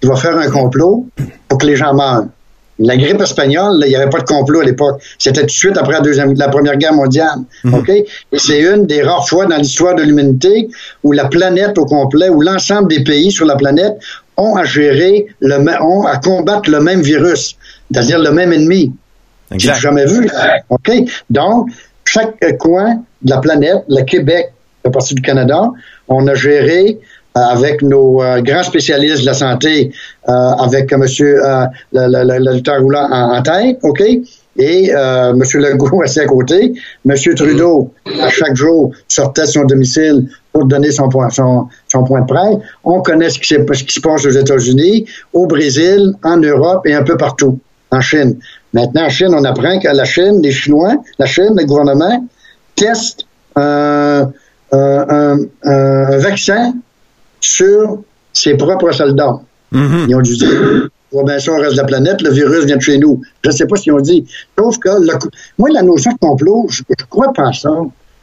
qui va faire un complot pour que les gens meurent. La grippe espagnole, il n'y avait pas de complot à l'époque. C'était tout de suite après la, deuxième, la Première Guerre mondiale. OK? Et c'est une des rares fois dans l'histoire de l'humanité où la planète au complet, où l'ensemble des pays sur la planète ont à gérer, le, ont à combattre le même virus, c'est-à-dire le même ennemi. J'ai jamais vu. OK? Donc, chaque coin de la planète, le Québec, fait partie du Canada, on a géré euh, avec nos euh, grands spécialistes de la santé, euh, avec euh, le, docteur Roulant en, tête, OK? Et M. Legault assis à côté. M. Trudeau, à chaque jour, sortait de son domicile pour donner son point, son, point de presse. On connaît ce qui se passe aux États-Unis, au Brésil, en Europe et un peu partout, en Chine. Maintenant, en Chine, on apprend que la Chine, les Chinois, la Chine, le gouvernement, teste un, un, un- un vaccin sur ses propres soldats. Mhm. Ils ont dû dire, on bien ça au reste de la planète, le virus vient de chez nous. Je ne sais pas ce qu'ils ont dit. Sauf que, le- moi, la notion de complot, je ne crois pas à ça.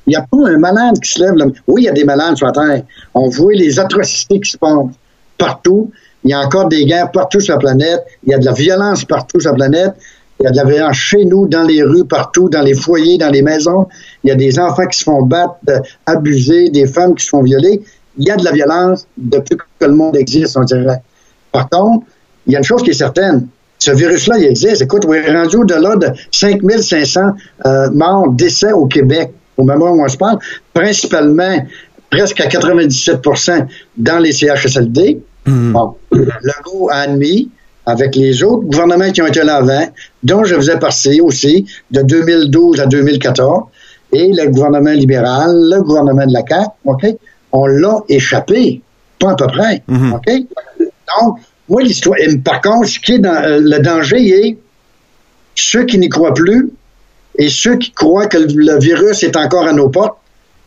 Il n'y a pas un malade qui se lève. là. Oui, il y a des malades sur la Terre. On voit les atrocités qui se passent partout. Il y a encore des guerres partout sur la planète. Il y a de la violence partout sur la planète. Il y a de la violence chez nous, dans les rues, partout, dans les foyers, dans les maisons. Il y a des enfants qui se font battre, euh, abusés, des femmes qui se font violer. Il y a de la violence depuis que le monde existe, on dirait. Par contre, il y a une chose qui est certaine. Ce virus-là, il existe. Écoute, on est rendu au-delà de 5500 euh, morts, décès au Québec, au moment où on se parle, principalement presque à 97% dans les CHSLD. Bon, Legault a admis, avec les autres gouvernements qui ont été là avant, dont je faisais partie aussi, de 2012 à 2014, et le gouvernement libéral, le gouvernement de la CAQ, OK, on l'a échappé, pas à peu près, Mhm. OK? Donc, moi, l'histoire, par contre, ce qui est dans, euh, le danger est ceux qui n'y croient plus et ceux qui croient que le, le virus est encore à nos portes,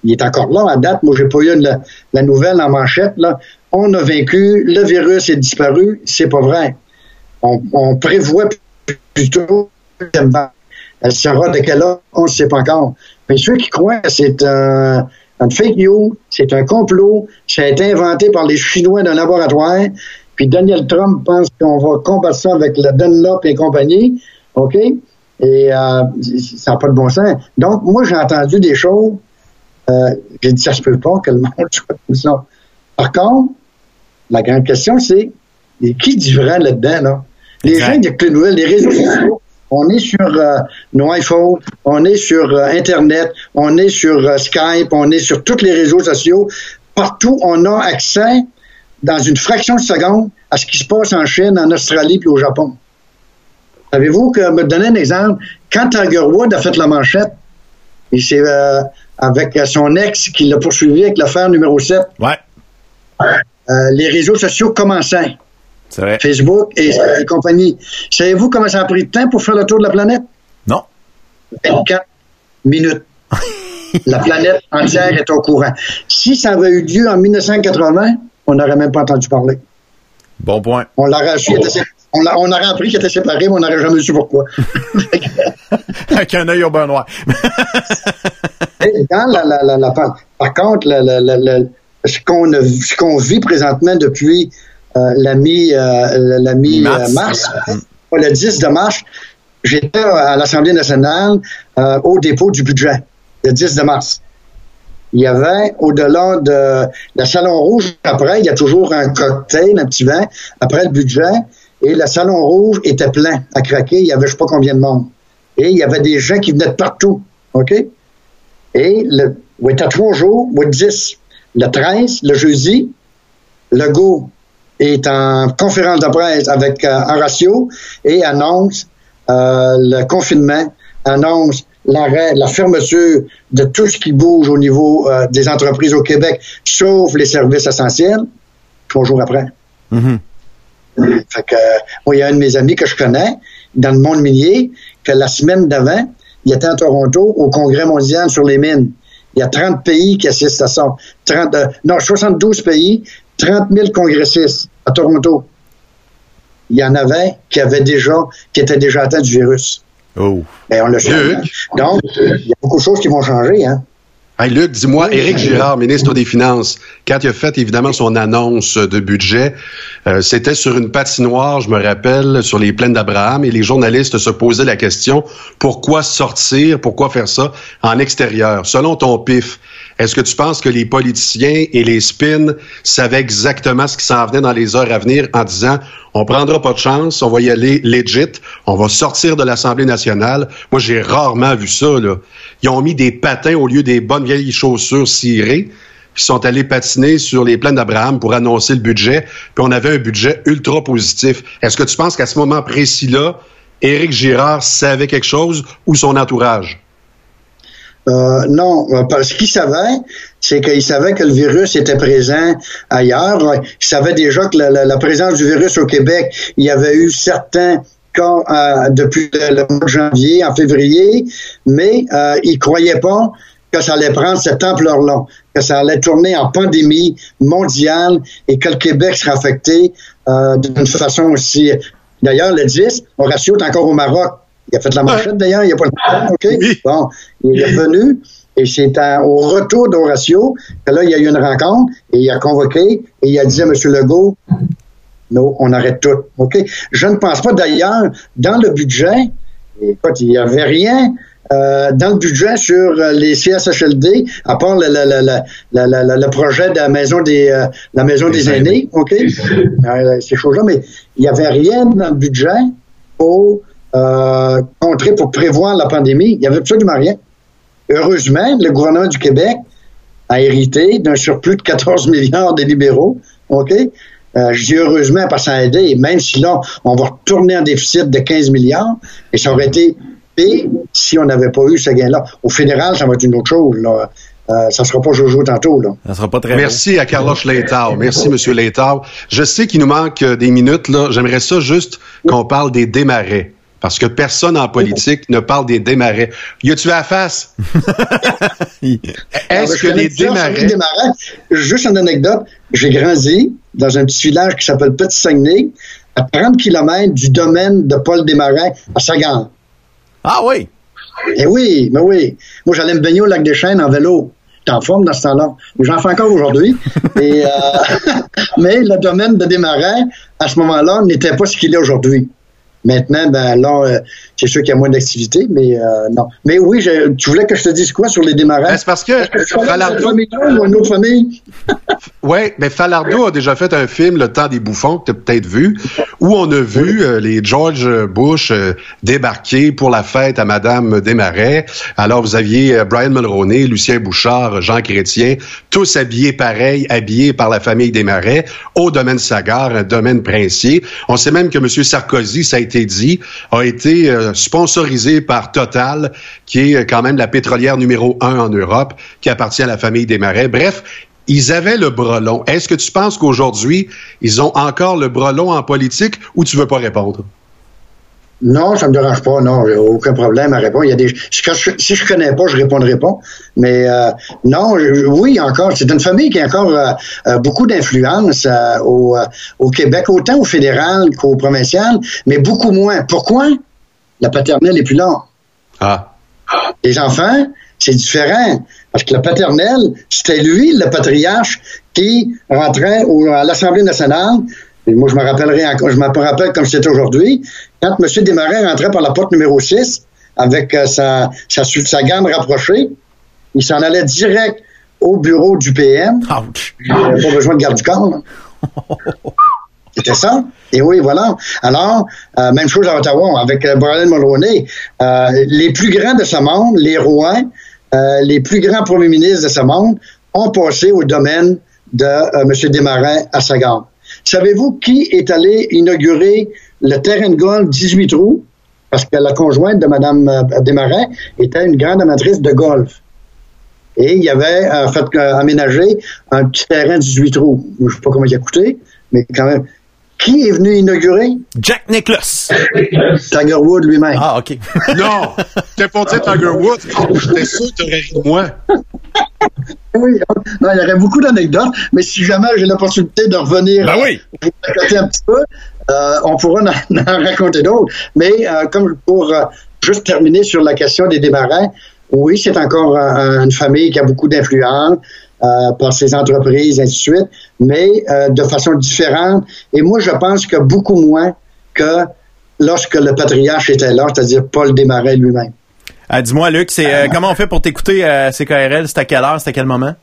il est encore là à date. Moi, j'ai pas eu la, la nouvelle en manchette. Là. On a vaincu, le virus est disparu. C'est pas vrai. On, on prévoit plutôt elle sera de quelle heure, on ne sait pas encore. Mais ceux qui croient c'est un, une fake news, c'est un complot, ça a été inventé par les Chinois d'un laboratoire, puis Daniel Trump pense qu'on va combattre ça avec la Dunlop et compagnie, OK? Et euh, ça n'a pas de bon sens. Donc, moi, j'ai entendu des choses, euh, j'ai dit, ça se peut pas que le monde soit comme ça. Par contre, La grande question, c'est qui dit vrai là-dedans, là? Les gens, il y a que les nouvelles, les réseaux sociaux. On est sur euh, nos iPhones, on est sur euh, Internet, on est sur euh, Skype, on est sur tous les réseaux sociaux. Partout, on a accès dans une fraction de seconde à ce qui se passe en Chine, en Australie puis au Japon. Savez-vous que, me donner un exemple, quand Tiger Woods a fait la manchette, il s'est, avec son ex qui l'a poursuivi avec l'affaire numéro 7, Ouais, les réseaux sociaux commençaient. Vrai. Facebook et, et compagnie. Savez-vous comment ça a pris de temps pour faire le tour de la planète? Non. 24 minutes. la planète entière est au courant. Si ça avait eu lieu en 1980, on n'aurait même pas entendu parler. Bon point. On l'aurait on, aurait appris qu'il était séparé, mais on n'aurait jamais su pourquoi. Avec un œil au beurre noir. Dans la, la, la, la- par, contre, ce qu'on vit présentement depuis la mi euh, la mi Mars. euh, mars, pas le 10 de mars, j'étais à l'Assemblée nationale euh, au dépôt du budget, le 10 de mars. Il y avait, au-delà de la Salon Rouge, après, il y a toujours un cocktail, un petit vin, après le budget, et le Salon Rouge était plein à craquer, il y avait je sais pas combien de monde. Et il y avait des gens qui venaient de partout, OK? Et le, oui, t'as trois jours, oui, 10. Le 13, le jeudi, Legault est en conférence de presse avec euh, Horacio et annonce euh, le confinement, annonce l'arrêt, la fermeture de tout ce qui bouge au niveau euh, des entreprises au Québec, sauf les services essentiels, trois jours après. Mhm. Fait que, moi, il y a un de mes amis que je connais dans le monde minier que la semaine d'avant, il était à Toronto au Congrès mondial sur les mines. Il y a 30 pays qui assistent à ça. 30, euh, non, 72 pays, 30 000 congressistes à Toronto. Il y en avait qui avaient déjà, qui étaient déjà atteints du virus. Oh. Ben, on le sait. Luc? Donc, il y a beaucoup de choses qui vont changer, hein. Hey, Luc, dis-moi, Éric Girard, ministre des Finances, quand il a fait évidemment son annonce de budget, euh, c'était sur une patinoire, je me rappelle, sur les plaines d'Abraham, et les journalistes se posaient la question pourquoi sortir, pourquoi faire ça en extérieur? Selon ton pif, est-ce que tu penses que les politiciens et les spins savaient exactement ce qui s'en venait dans les heures à venir en disant on prendra pas de chance, on va y aller legit, on va sortir de l'Assemblée nationale? Moi, j'ai rarement vu ça. Là. Ils ont mis des patins au lieu des bonnes vieilles chaussures cirées. Ils sont allés patiner sur les plaines d'Abraham pour annoncer le budget. Puis on avait un budget ultra positif. Est-ce que tu penses qu'à ce moment précis-là, Éric Girard savait quelque chose ou son entourage? Euh, non, euh, parce qu'il savait, c'est qu'il savait que le virus était présent ailleurs. Euh, Il savait déjà que la, présence du virus au Québec, il y avait eu certains cas euh, depuis le, mois de janvier, en février, mais euh, il croyait pas que ça allait prendre cette ampleur-là, que ça allait tourner en pandémie mondiale et que le Québec serait affecté euh, d'une façon aussi. D'ailleurs, le 10, Horacio est encore au Maroc. Il a fait la manchette d'ailleurs, il n'y a pas longtemps, OK? Oui. Bon, il est revenu et c'est au retour d'Horacio que là, il y a eu une rencontre et il a convoqué et il a dit à M. Legault, non, on arrête tout. OK? Je ne pense pas d'ailleurs, dans le budget, écoute, il n'y avait rien euh, dans le budget sur euh, les CSHLD, à part le, le, le, le, le- le- le projet de la maison des, euh, la maison des aînés, OK? Euh, ces choses-là, mais il n'y avait rien dans le budget pour euh, contrer, pour prévoir la pandémie. Il n'y avait absolument rien. Heureusement, le gouvernement du Québec a hérité d'un surplus de 14 milliards des libéraux, OK? Euh, je dis heureusement parce que ça a aidé, et même si là, on va retourner en déficit de 15 milliards, et ça aurait été pire si on n'avait pas eu ce gain-là. Au fédéral, ça va être une autre chose, là. Euh, ça sera pas Jojo tantôt, là. Ça sera pas très Merci à Carlos Leitao. Merci, Monsieur Leitao. Je sais qu'il nous manque euh, des minutes, là. J'aimerais ça juste qu'on parle des démarrais. Parce que personne en politique ne parle des démarrais. Y a-tu à la face? Est-ce que les démarrais... démarrais. Juste une anecdote. J'ai grandi dans un petit village qui s'appelle Petit Saguenay, à 30 km du domaine de Paul Desmarais à Sagan. Ah oui! Eh oui, mais oui. Moi, j'allais me baigner au lac des Chênes en vélo. J'étais en forme dans ce temps-là. J'en fais encore aujourd'hui. Et, euh, mais le domaine de Desmarais, à ce moment-là, n'était pas ce qu'il est aujourd'hui. Maintenant, ben là, euh, c'est sûr qu'il y a moins d'activité, mais euh, non. Mais oui, je- tu voulais que je te dise quoi sur les démarrages? Ben, c'est parce que que famille ou une autre famille? Oui, mais Falardeau a déjà fait un film, Le temps des bouffons, que tu as peut-être vu, où on a vu euh, les George Bush euh, débarquer pour la fête à Madame Desmarais. Alors, vous aviez euh, Brian Mulroney, Lucien Bouchard, Jean Chrétien, tous habillés pareil, habillés par la famille Desmarais, au domaine Sagar, un domaine princier. On sait même que M. Sarkozy, ça a été dit, a été sponsorisé par Total, qui est quand même la pétrolière numéro un en Europe, qui appartient à la famille Desmarais. Bref, ils avaient le bras long. Est-ce que tu penses qu'aujourd'hui, ils ont encore le bras long en politique ou tu veux pas répondre? Non, ça me dérange pas. Non, j'ai aucun problème à répondre. Il y a des, si je connais pas, je répondrai pas. Mais euh, non, oui, encore. C'est une famille qui a encore euh, euh, beaucoup d'influence au, au, Québec, autant au fédéral qu'au provincial, mais beaucoup moins. Pourquoi? La paternelle est plus là. Ah. Les enfants, c'est différent. Parce que le paternel, c'était lui, le patriarche, qui rentrait à l'Assemblée nationale. Et moi, je me rappellerai je me rappelle comme c'était aujourd'hui. Quand M. Desmarais rentrait par la porte numéro 6 avec euh, sa, sa, sa gamme rapprochée, il s'en allait direct au bureau du PM. Il n'avait pas besoin de garde du corps. C'était ça. Et oui, voilà. Alors, euh, même chose à Ottawa avec euh, Brian Mulroney. Euh, les plus grands de ce monde, les rois, euh, les plus grands premiers ministres de ce monde ont passé au domaine de euh, M. Desmarins à Sagan. Savez-vous qui est allé inaugurer le terrain de golf 18 trous? Parce que la conjointe de Mme euh, Desmarins était une grande amatrice de golf. Et il y avait en fait aménagé un terrain 18 trous. Je ne sais pas comment il a coûté, mais quand même. Qui est venu inaugurer? Jack Nicklaus. Tiger Woods lui-même. Ah, OK. non! T'as pas dit Tiger Woods? J'étais sûr que t'aurais ri de moi. oui, non, il y aurait beaucoup d'anecdotes, mais si jamais j'ai l'opportunité de revenir ben oui. vous raconter un petit peu, euh, on pourra en, en raconter d'autres. Mais euh, comme pour euh, juste terminer sur la question des démarrants, oui, c'est encore une famille qui a beaucoup d'influence. Euh, par ses entreprises, ainsi de suite, mais euh, de façon différente. Et moi, je pense que beaucoup moins que lorsque le patriarche était là, c'est-à-dire Paul Desmarais lui-même. Ah, dis-moi, Luc, c'est euh, comment on fait pour t'écouter à CKRL? C'est à quelle heure? C'est à quel moment?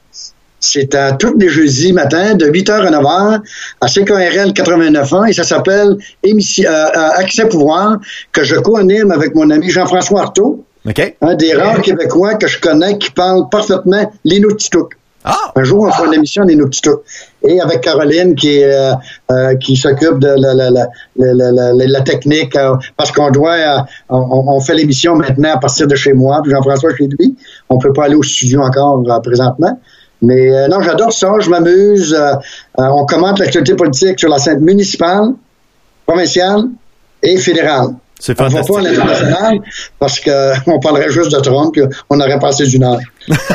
C'est à tous les jeudis matin, de 8h à 9h, à CKRL 89 et ça s'appelle Accès Pouvoir, que je co-anime avec mon ami Jean-François Artaud. Un des rares Québécois que je connais qui parle parfaitement l'inutitouk. Ah! Un jour, on fera une émission des Nouptitouks. Et avec Caroline qui euh, euh, qui s'occupe de la, la, la, la technique, euh, parce qu'on doit, on, on, fait l'émission maintenant à partir de chez moi, Jean-François chez lui. On peut pas aller au studio encore présentement. Mais non, j'adore ça, je m'amuse. on commente l'actualité politique sur la scène municipale, provinciale et fédérale. C'est fantastique. On va pas à l'international parce qu'on parlerait juste de Trump et on aurait passé d'une heure.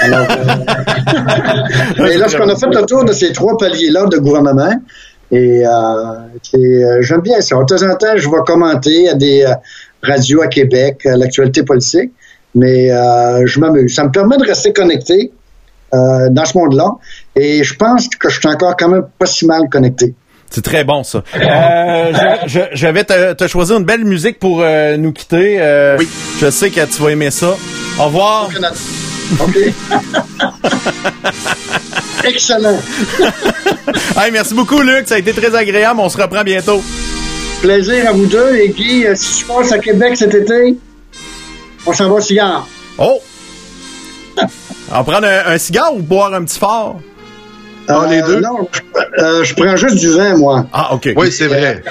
Alors, euh, et lorsqu'on a fait le tour de ces trois paliers-là de gouvernement, et euh, euh, j'aime bien ça. De temps en temps, je vais commenter à des euh, radios à Québec l'actualité politique, mais je m'amuse. Ça me permet de rester connecté dans ce monde-là, et je pense que je suis encore quand même pas si mal connecté. C'est très bon, ça. Euh, je, je, vais te, te, choisir une belle musique pour euh, nous quitter. Euh, oui. Je sais que tu vas aimer ça. Au revoir. OK. Excellent. hey, merci beaucoup, Luc. Ça a été très agréable. On se reprend bientôt. Plaisir à vous deux. Et Guy, si je passe à Québec cet été, on s'en va au cigare. Oh! on prend un, un cigare ou boire un petit fort? Ah, les deux? Non, euh, je prends juste du vin, moi. Ah, OK. Oui, c'est vrai.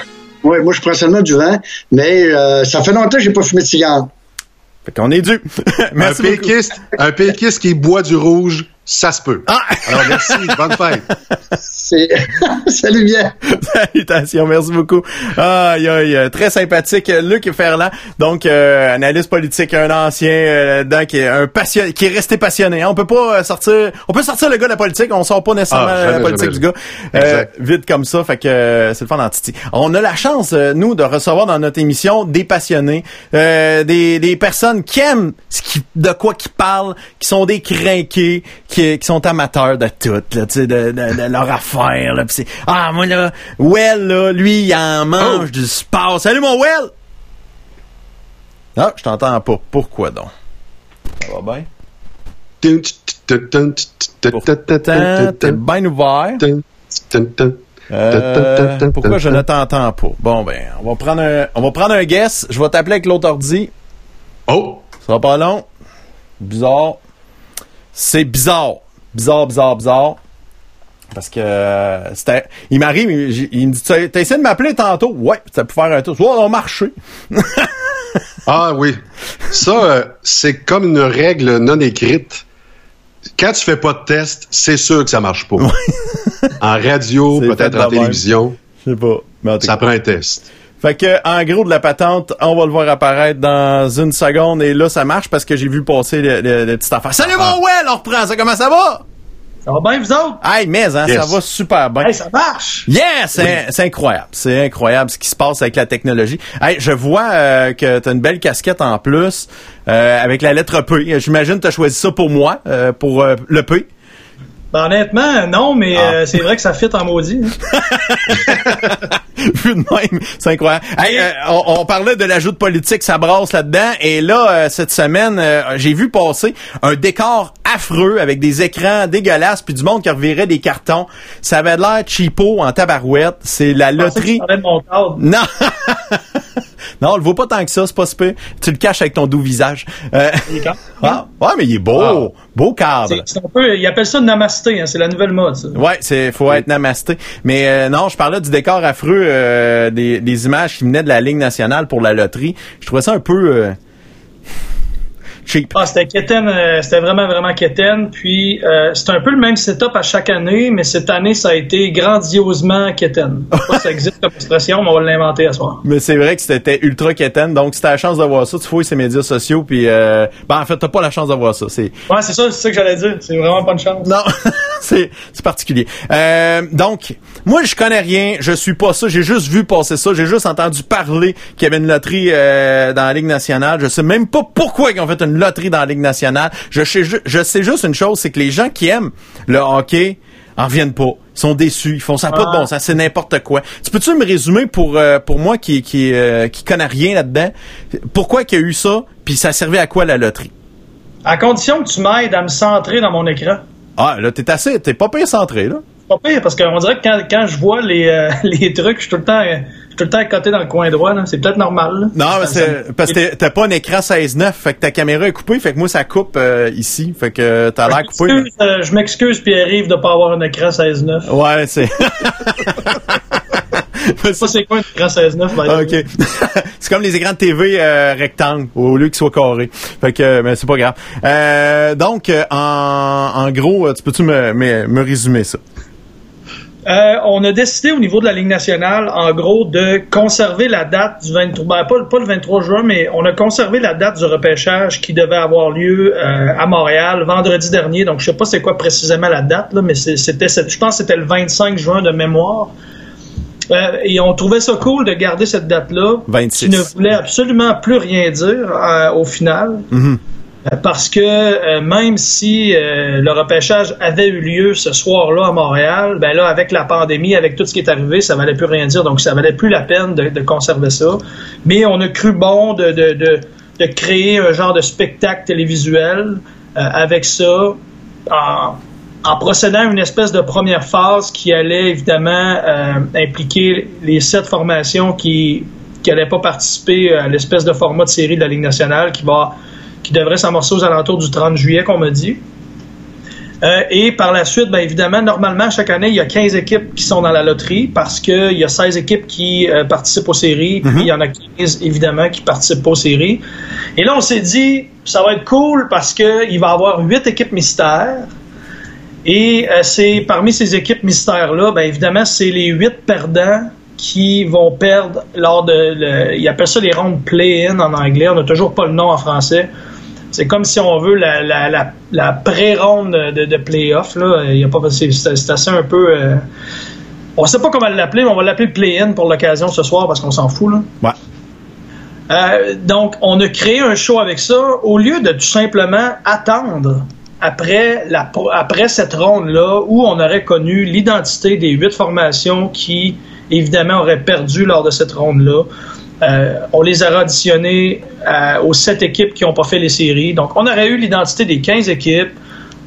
oui, moi, je prends seulement du vin, mais euh, ça fait longtemps que j'ai pas fumé de cigare. Fait qu'on est dû. Merci un péquiste, un péquiste qui boit du rouge, ça se peut. Ah! Alors, merci. Bonne fête. Salut bien. Salutations. Merci beaucoup. Aïe, aïe. Très sympathique. Luc Ferland. Donc, euh, analyste politique, un ancien, euh, qui est un passionné, qui est resté passionné. Hein. On peut pas euh, sortir, on peut sortir le gars de la politique, on sort pas nécessairement ah, la politique du gars. Euh, vite comme ça. Fait que euh, c'est le fun en titi. On a la chance, nous, de recevoir dans notre émission des passionnés, des, des personnes qui aiment ce qui, de quoi qui parlent, qui sont des crinqués, qui qui, sont amateurs de tout, là, de, de, de, leur affaire. Là, pis ah, moi, là, Well, là, lui, il en mange oh. du sport. Salut, mon Well! Ah, je t'entends pas. Pourquoi donc? Ça va bien? Pourtant, t'es bien ouvert. Euh, pourquoi je ne t'entends pas? Bon, ben, on va prendre un, on va prendre un guess. Je vais t'appeler avec l'autre ordi. Oh! Ça va pas long. Bizarre. C'est bizarre. Bizarre, bizarre, bizarre. Parce que euh, c'était. Il m'arrive, il, il me dit T'as essayé de m'appeler tantôt? Ouais, ça peut faire un tour. Ouais, on a marché. Ah oui. Ça, euh, c'est comme une règle non écrite. Quand tu fais pas de test, c'est sûr que ça marche pas. en radio, peut-être en télévision, Je sais pas. Mais en tout ça cas. prend un test. Fait que, en gros, de la patente, on va le voir apparaître dans une seconde. Et là, ça marche parce que j'ai vu passer le, le, le petit affaire. Salut mon Well, on reprend ça. Comment ça va? Ça va bien, vous autres? Hey, mais, hein, Yes. ça va super bien. Hey, ça marche! Yes! C'est c'est incroyable. C'est incroyable ce qui se passe avec la technologie. Hey, je vois euh, que tu as une belle casquette en plus euh, avec la lettre P. J'imagine que tu as choisi ça pour moi, euh, pour euh, le P. Ben, honnêtement, non, mais Ah. euh, c'est vrai que ça fit en maudit. hein. Vu de même, c'est incroyable. Hey, euh, on, on parlait de l'ajout de politique, ça brasse là-dedans. Et là, euh, cette semaine, euh, j'ai vu passer un décor affreux avec des écrans dégueulasses puis du monde qui revirait des cartons. Ça avait l'air cheapo en tabarouette. C'est la Je pensais que loterie. tu parlais de mon cadre. Non! non, on le voit pas tant que ça, c'est pas super. Tu le caches avec ton doux visage. Euh, Il est quand- ah, ouais, mais il est beau. Beau cadre. C'est c'est un peu, ils appellent ça namasté, hein, c'est la nouvelle mode, ça. Ouais, c'est faut être namasté. Mais euh, non, je parlais du décor affreux euh, des, des images qui venaient de la Ligue nationale pour la loterie. Je trouvais ça un peu euh, cheap. Ah, c'était quétaine, euh, c'était vraiment, vraiment quétaine. Puis, euh, c'est un peu le même setup à chaque année, mais cette année, ça a été grandiosement quétaine. Je sais pas si ça existe comme expression, mais on va l'inventer à soir. Mais c'est vrai que c'était ultra quétaine. Donc, si t'as la chance de voir ça, tu fouilles ses médias sociaux. Puis, euh, ben, en fait, t'as pas la chance de voir ça. C'est Ouais, c'est ça, c'est ça que j'allais dire. C'est vraiment pas une chance. Non, c'est c'est particulier. Euh, donc, moi, je connais rien. Je suis pas ça. J'ai juste vu passer ça. J'ai juste entendu parler qu'il y avait une loterie euh, dans la Ligue nationale. Je sais même pas pourquoi ils ont fait une loterie dans la Ligue nationale. Je sais, ju- je sais juste une chose, c'est que les gens qui aiment le hockey en viennent pas. Ils sont déçus. Ils font ça pas de bon sens. C'est n'importe quoi. Tu peux-tu me résumer pour euh, pour moi qui qui euh, qui connais rien là-dedans, pourquoi qu'il y a eu ça, puis ça servait à quoi la loterie? À condition que tu m'aides à me centrer dans mon écran. Ah, là, t'es assez, t'es pas pire centré, là. Pas pire, parce qu'on dirait que quand, quand je vois les, euh, les trucs, je suis tout le temps, euh, tout le temps à côté dans le coin droit. C'est peut-être normal, là. Non, mais c'est parce que t'as pas un écran 16-9, fait que ta caméra est coupée, fait que moi ça coupe euh, ici, fait que t'as l'air Je coupé. m'excuse, euh, je m'excuse, Pierre-Yves, de pas avoir un écran 16-9. Ouais, c'est. Ça, c'est quoi un écran 16-9, by the way? Ok. c'est comme les écrans de TV euh, rectangles au lieu qu'ils soient carrés. Fait que, mais c'est pas grave. Euh, donc, en, en gros, tu peux-tu me, me, me résumer ça? Euh, on a décidé au niveau de la Ligue nationale, en gros, de conserver la date du 23, ben, pas, pas le 23 juin, mais on a conservé la date du repêchage qui devait avoir lieu euh, à Montréal vendredi dernier. Donc, je sais pas c'est quoi précisément la date, là, mais c'était, je pense que c'était le 25 juin de mémoire. Euh, et on trouvait ça cool de garder cette date-là. 26. Qui ne voulait absolument plus rien dire au final. Mhm. Euh, Parce que euh, même si euh, le repêchage avait eu lieu ce soir-là à Montréal, ben là, avec la pandémie, avec tout ce qui est arrivé, ça valait plus rien dire. Donc, ça valait plus la peine de, conserver ça. Mais on a cru bon de, de, de, créer un genre de spectacle télévisuel euh, avec ça, en, procédant à une espèce de première phase qui allait évidemment euh, impliquer les sept formations qui qui n'allaient pas participer à l'espèce de format de série de la Ligue nationale qui va qui devrait s'amorcer aux alentours du 30 juillet, qu'on m'a dit. Euh, et par la suite, bien évidemment, normalement, chaque année, il y a 15 équipes qui sont dans la loterie parce qu'il y a 16 équipes qui euh, participent aux séries, puis il y en a 15, évidemment, qui participent pas aux séries. Et là, on s'est dit, ça va être cool parce qu'il va y avoir 8 équipes mystères. Et euh, c'est parmi ces équipes mystères-là, bien évidemment, c'est les 8 perdants qui vont perdre lors de... Le, ils appellent ça les rondes play-in en anglais. On n'a toujours pas le nom en français. C'est comme si on veut la, la, la, la pré-ronde de, de play-off. Là. Il y a pas, c'est, c'est assez un peu... euh, on sait pas comment l'appeler, mais on va l'appeler play-in pour l'occasion ce soir parce qu'on s'en fout. Là. Ouais. Euh, donc, on a créé un show avec ça au lieu de tout simplement attendre après, la, après cette ronde-là où on aurait connu l'identité des huit formations qui, évidemment, auraient perdu lors de cette ronde-là. Euh, on les a additionnés euh, aux sept équipes qui n'ont pas fait les séries. Donc, on aurait eu l'identité des 15 équipes.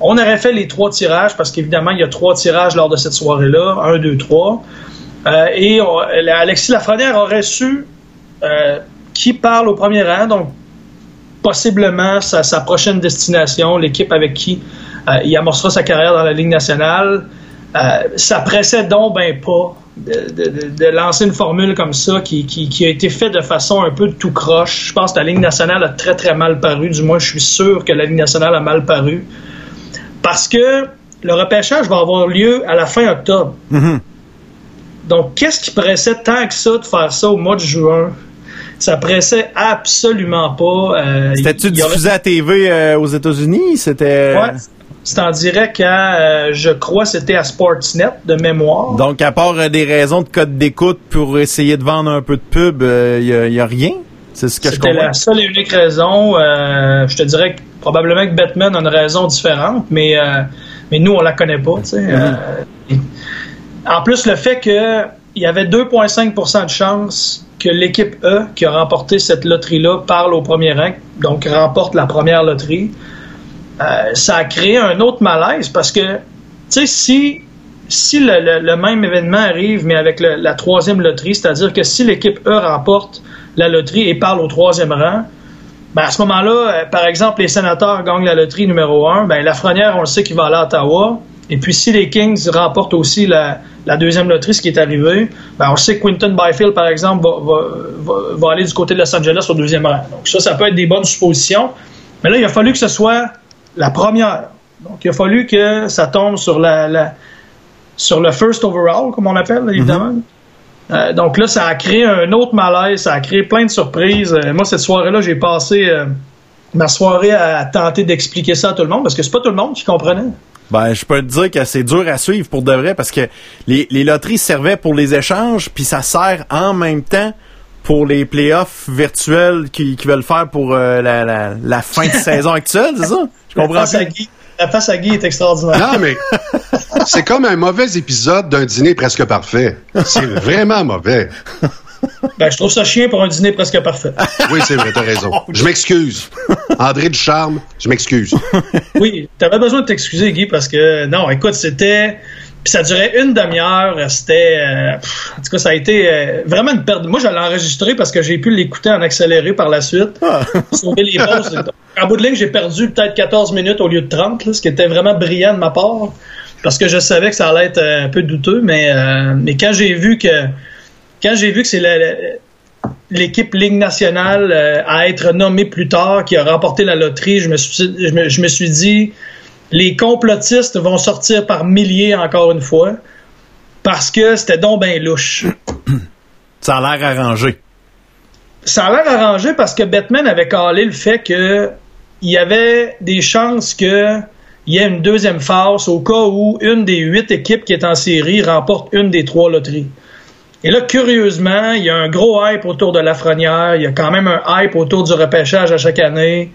On aurait fait les trois tirages parce qu'évidemment, il y a trois tirages lors de cette soirée-là. Un, deux, trois. Euh, et Alexis Lafrenière aurait su qui parle au premier rang, donc possiblement sa, prochaine destination, l'équipe avec qui il amorcera sa carrière dans la Ligue nationale. Ça pressait donc ben pas de, de- lancer une formule comme ça qui, qui- qui a été faite de façon un peu tout croche. Je pense que la Ligue nationale a très très mal paru. Du moins, je suis sûr que la Ligue nationale a mal paru. Parce que le repêchage va avoir lieu à la fin octobre. Donc, qu'est-ce qui pressait tant que ça de faire ça au mois de juin? Ça pressait absolument pas. Euh, C'était-tu aurait- diffusé à TV euh, aux États-Unis? C'était. Ouais. C'est en direct à, euh, je crois, c'était à Sportsnet de mémoire. Donc, à part euh, des raisons de code d'écoute pour essayer de vendre un peu de pub, il n'y a, rien? C'est ce que je C'était comprends. la seule et unique raison. euh, je te dirais que probablement que Batman a une raison différente, mais, euh, mais nous, on la connaît pas. Euh, et- en plus, le fait qu'il y avait 2,5% de chance que l'équipe E qui a remporté cette loterie-là parle au premier rang, donc remporte la première loterie, euh, ça a créé un autre malaise parce que, tu sais, si, si le, même événement arrive, mais avec la troisième loterie, c'est-à-dire que si l'équipe E remporte la loterie et parle au troisième rang, ben à ce moment-là, euh, par exemple, les sénateurs gagnent la loterie numéro un, ben Lafrenière, on le sait qu'il va aller à Ottawa. Et puis si les Kings remportent aussi la, la deuxième loterie, ce qui est arrivé, ben on sait que Quinton Byfield, par exemple, va, va- va aller du côté de Los Angeles au deuxième rang. Donc ça, ça peut être des bonnes suppositions. Mais là, il a fallu que ce soit la première. Donc il a fallu que ça tombe sur la, la sur le first overall, comme on l'appelle, évidemment. Euh, donc là, ça a créé un autre malaise, ça a créé plein de surprises. Euh, moi, cette soirée-là, j'ai passé euh, ma soirée à tenter d'expliquer ça à tout le monde parce que c'est pas tout le monde qui comprenait. Ben, je peux te dire que c'est dur à suivre pour de vrai parce que les, les loteries servaient pour les échanges, puis ça sert en même temps pour les playoffs virtuels qui, qui veulent faire pour euh, la, la, la fin de saison actuelle, c'est ça? Je La comprends face, à pas. Guy, la face à Guy est extraordinaire. Non, mais c'est comme un mauvais épisode d'un dîner presque parfait. C'est vraiment mauvais. Ben, je trouve ça chien pour un dîner presque parfait. Oui, c'est vrai, t'as raison. Je m'excuse. André Ducharme, je m'excuse. Oui, t'avais besoin de t'excuser, Guy, parce que non, écoute, c'était. Puis ça durait une demi-heure. C'était. euh, en tout cas, ça a été euh, vraiment une perte. Moi, je l'ai enregistré parce que j'ai pu l'écouter en accéléré par la suite. Sauver les pauses. En bout de ligne, j'ai perdu peut-être 14 minutes au lieu de 30, là, ce qui était vraiment brillant de ma part. Parce que je savais que ça allait être euh, un peu douteux, mais, euh, mais quand j'ai vu que. Quand j'ai vu que c'est l'équipe Ligue nationale à être nommée plus tard, qui a remporté la loterie, je me suis, je me, je me suis dit, les complotistes vont sortir par milliers encore une fois, parce que c'était donc ben louche. Ça a l'air arrangé. Ça a l'air arrangé parce que Batman avait calé le fait que il y avait des chances que il y ait une deuxième phase au cas où une des huit équipes qui est en série remporte une des trois loteries. Et là, curieusement, il y a un gros hype autour de Lafrenière. Il y a quand même un hype autour du repêchage à chaque année.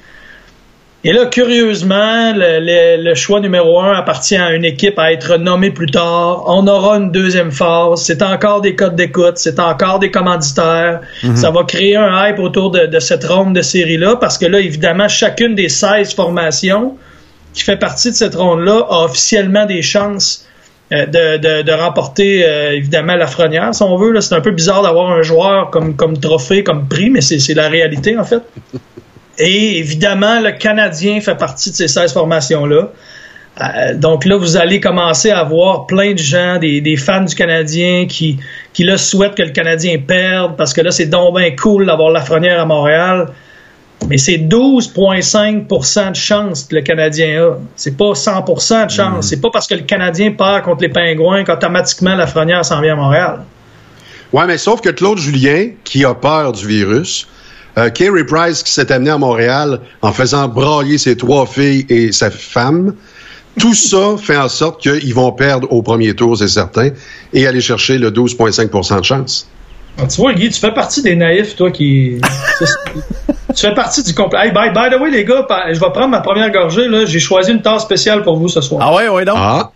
Et là, curieusement, le, le- le choix numéro un appartient à une équipe à être nommée plus tard. On aura une deuxième phase. C'est encore des codes d'écoute. C'est encore des commanditaires. Ça va créer un hype autour de, de cette ronde de série-là parce que là, évidemment, chacune des 16 formations qui fait partie de cette ronde-là a officiellement des chances euh, de, de, de remporter euh, évidemment la frenière, si on veut. C'est un peu bizarre d'avoir un joueur comme, comme trophée, comme prix, mais c'est la réalité en fait. Et évidemment, le Canadien fait partie de ces 16 formations-là. Euh, donc là, vous allez commencer à voir plein de gens, des, des fans du Canadien qui, qui là souhaitent que le Canadien perde parce que là, c'est donc bien cool d'avoir la frenière à Montréal. Mais c'est 12,5% de chance que le Canadien a. C'est pas 100% de chance. C'est pas parce que le Canadien perd contre les Pingouins qu'automatiquement la frenière s'en vient à Montréal. Ouais, mais sauf que Claude Julien, qui a peur du virus, euh, Kerry Price, qui s'est amené à Montréal en faisant brailler ses trois filles et sa femme, tout ça fait en sorte qu'ils vont perdre au premier tour, c'est certain, et aller chercher le 12,5% de chance. Ah, tu vois, Guy, tu fais partie des naïfs, toi, qui. tu fais partie du complet. Hey, by, by the way, les gars, pa- je vais prendre ma première gorgée. là. J'ai choisi une tasse spéciale pour vous ce soir. Ah ouais, ouais, donc? Ah,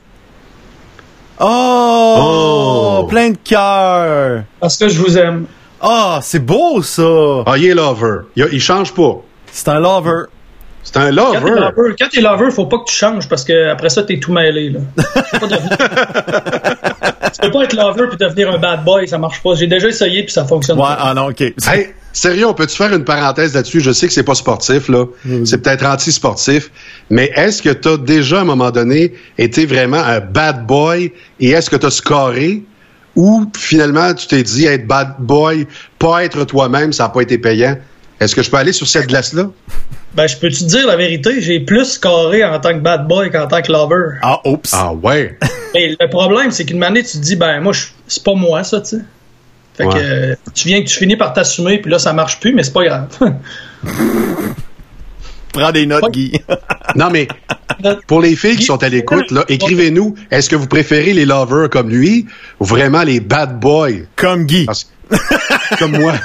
Oh, Oh. plein de cœur. Parce que je vous aime. Ah, c'est beau ça. ah il est lover. Il, il change pas. C'est un lover. C'est un Quand t'es lover. lover, quand t'es lover, faut pas que tu changes parce que après ça, t'es tout mêlé. Là. Tu peux pas devenir- tu peux pas être lover puis devenir un bad boy, ça marche pas. J'ai déjà essayé puis ça fonctionne Ouais, pas. ah non, OK. Hey, sérieux, on peut-tu faire une parenthèse là-dessus? Je sais que c'est pas sportif, là. C'est peut-être anti-sportif. Mais est-ce que tu as déjà, à un moment donné, été vraiment un bad boy et est-ce que tu as scoré? Ou finalement tu t'es dit être bad boy, pas être toi-même, ça n'a pas été payant? Est-ce que je peux aller sur cette glace-là? Ben, je peux te dire la vérité, j'ai plus scoré en tant que bad boy qu'en tant que lover. Ah, oups. Ah ouais. Mais le problème, c'est qu'une année, tu te dis, ben, moi, je- c'est pas moi, ça, tu sais. Fait Ouais. que euh, tu viens que tu finis par t'assumer, puis là, ça marche plus, mais c'est pas grave. Prends des notes, Ouais. Guy. Non, mais pour les filles qui sont à l'écoute, là, écrivez-nous, est-ce que vous préférez les lovers comme lui ou vraiment les bad boys? Comme Guy. Parce- comme moi.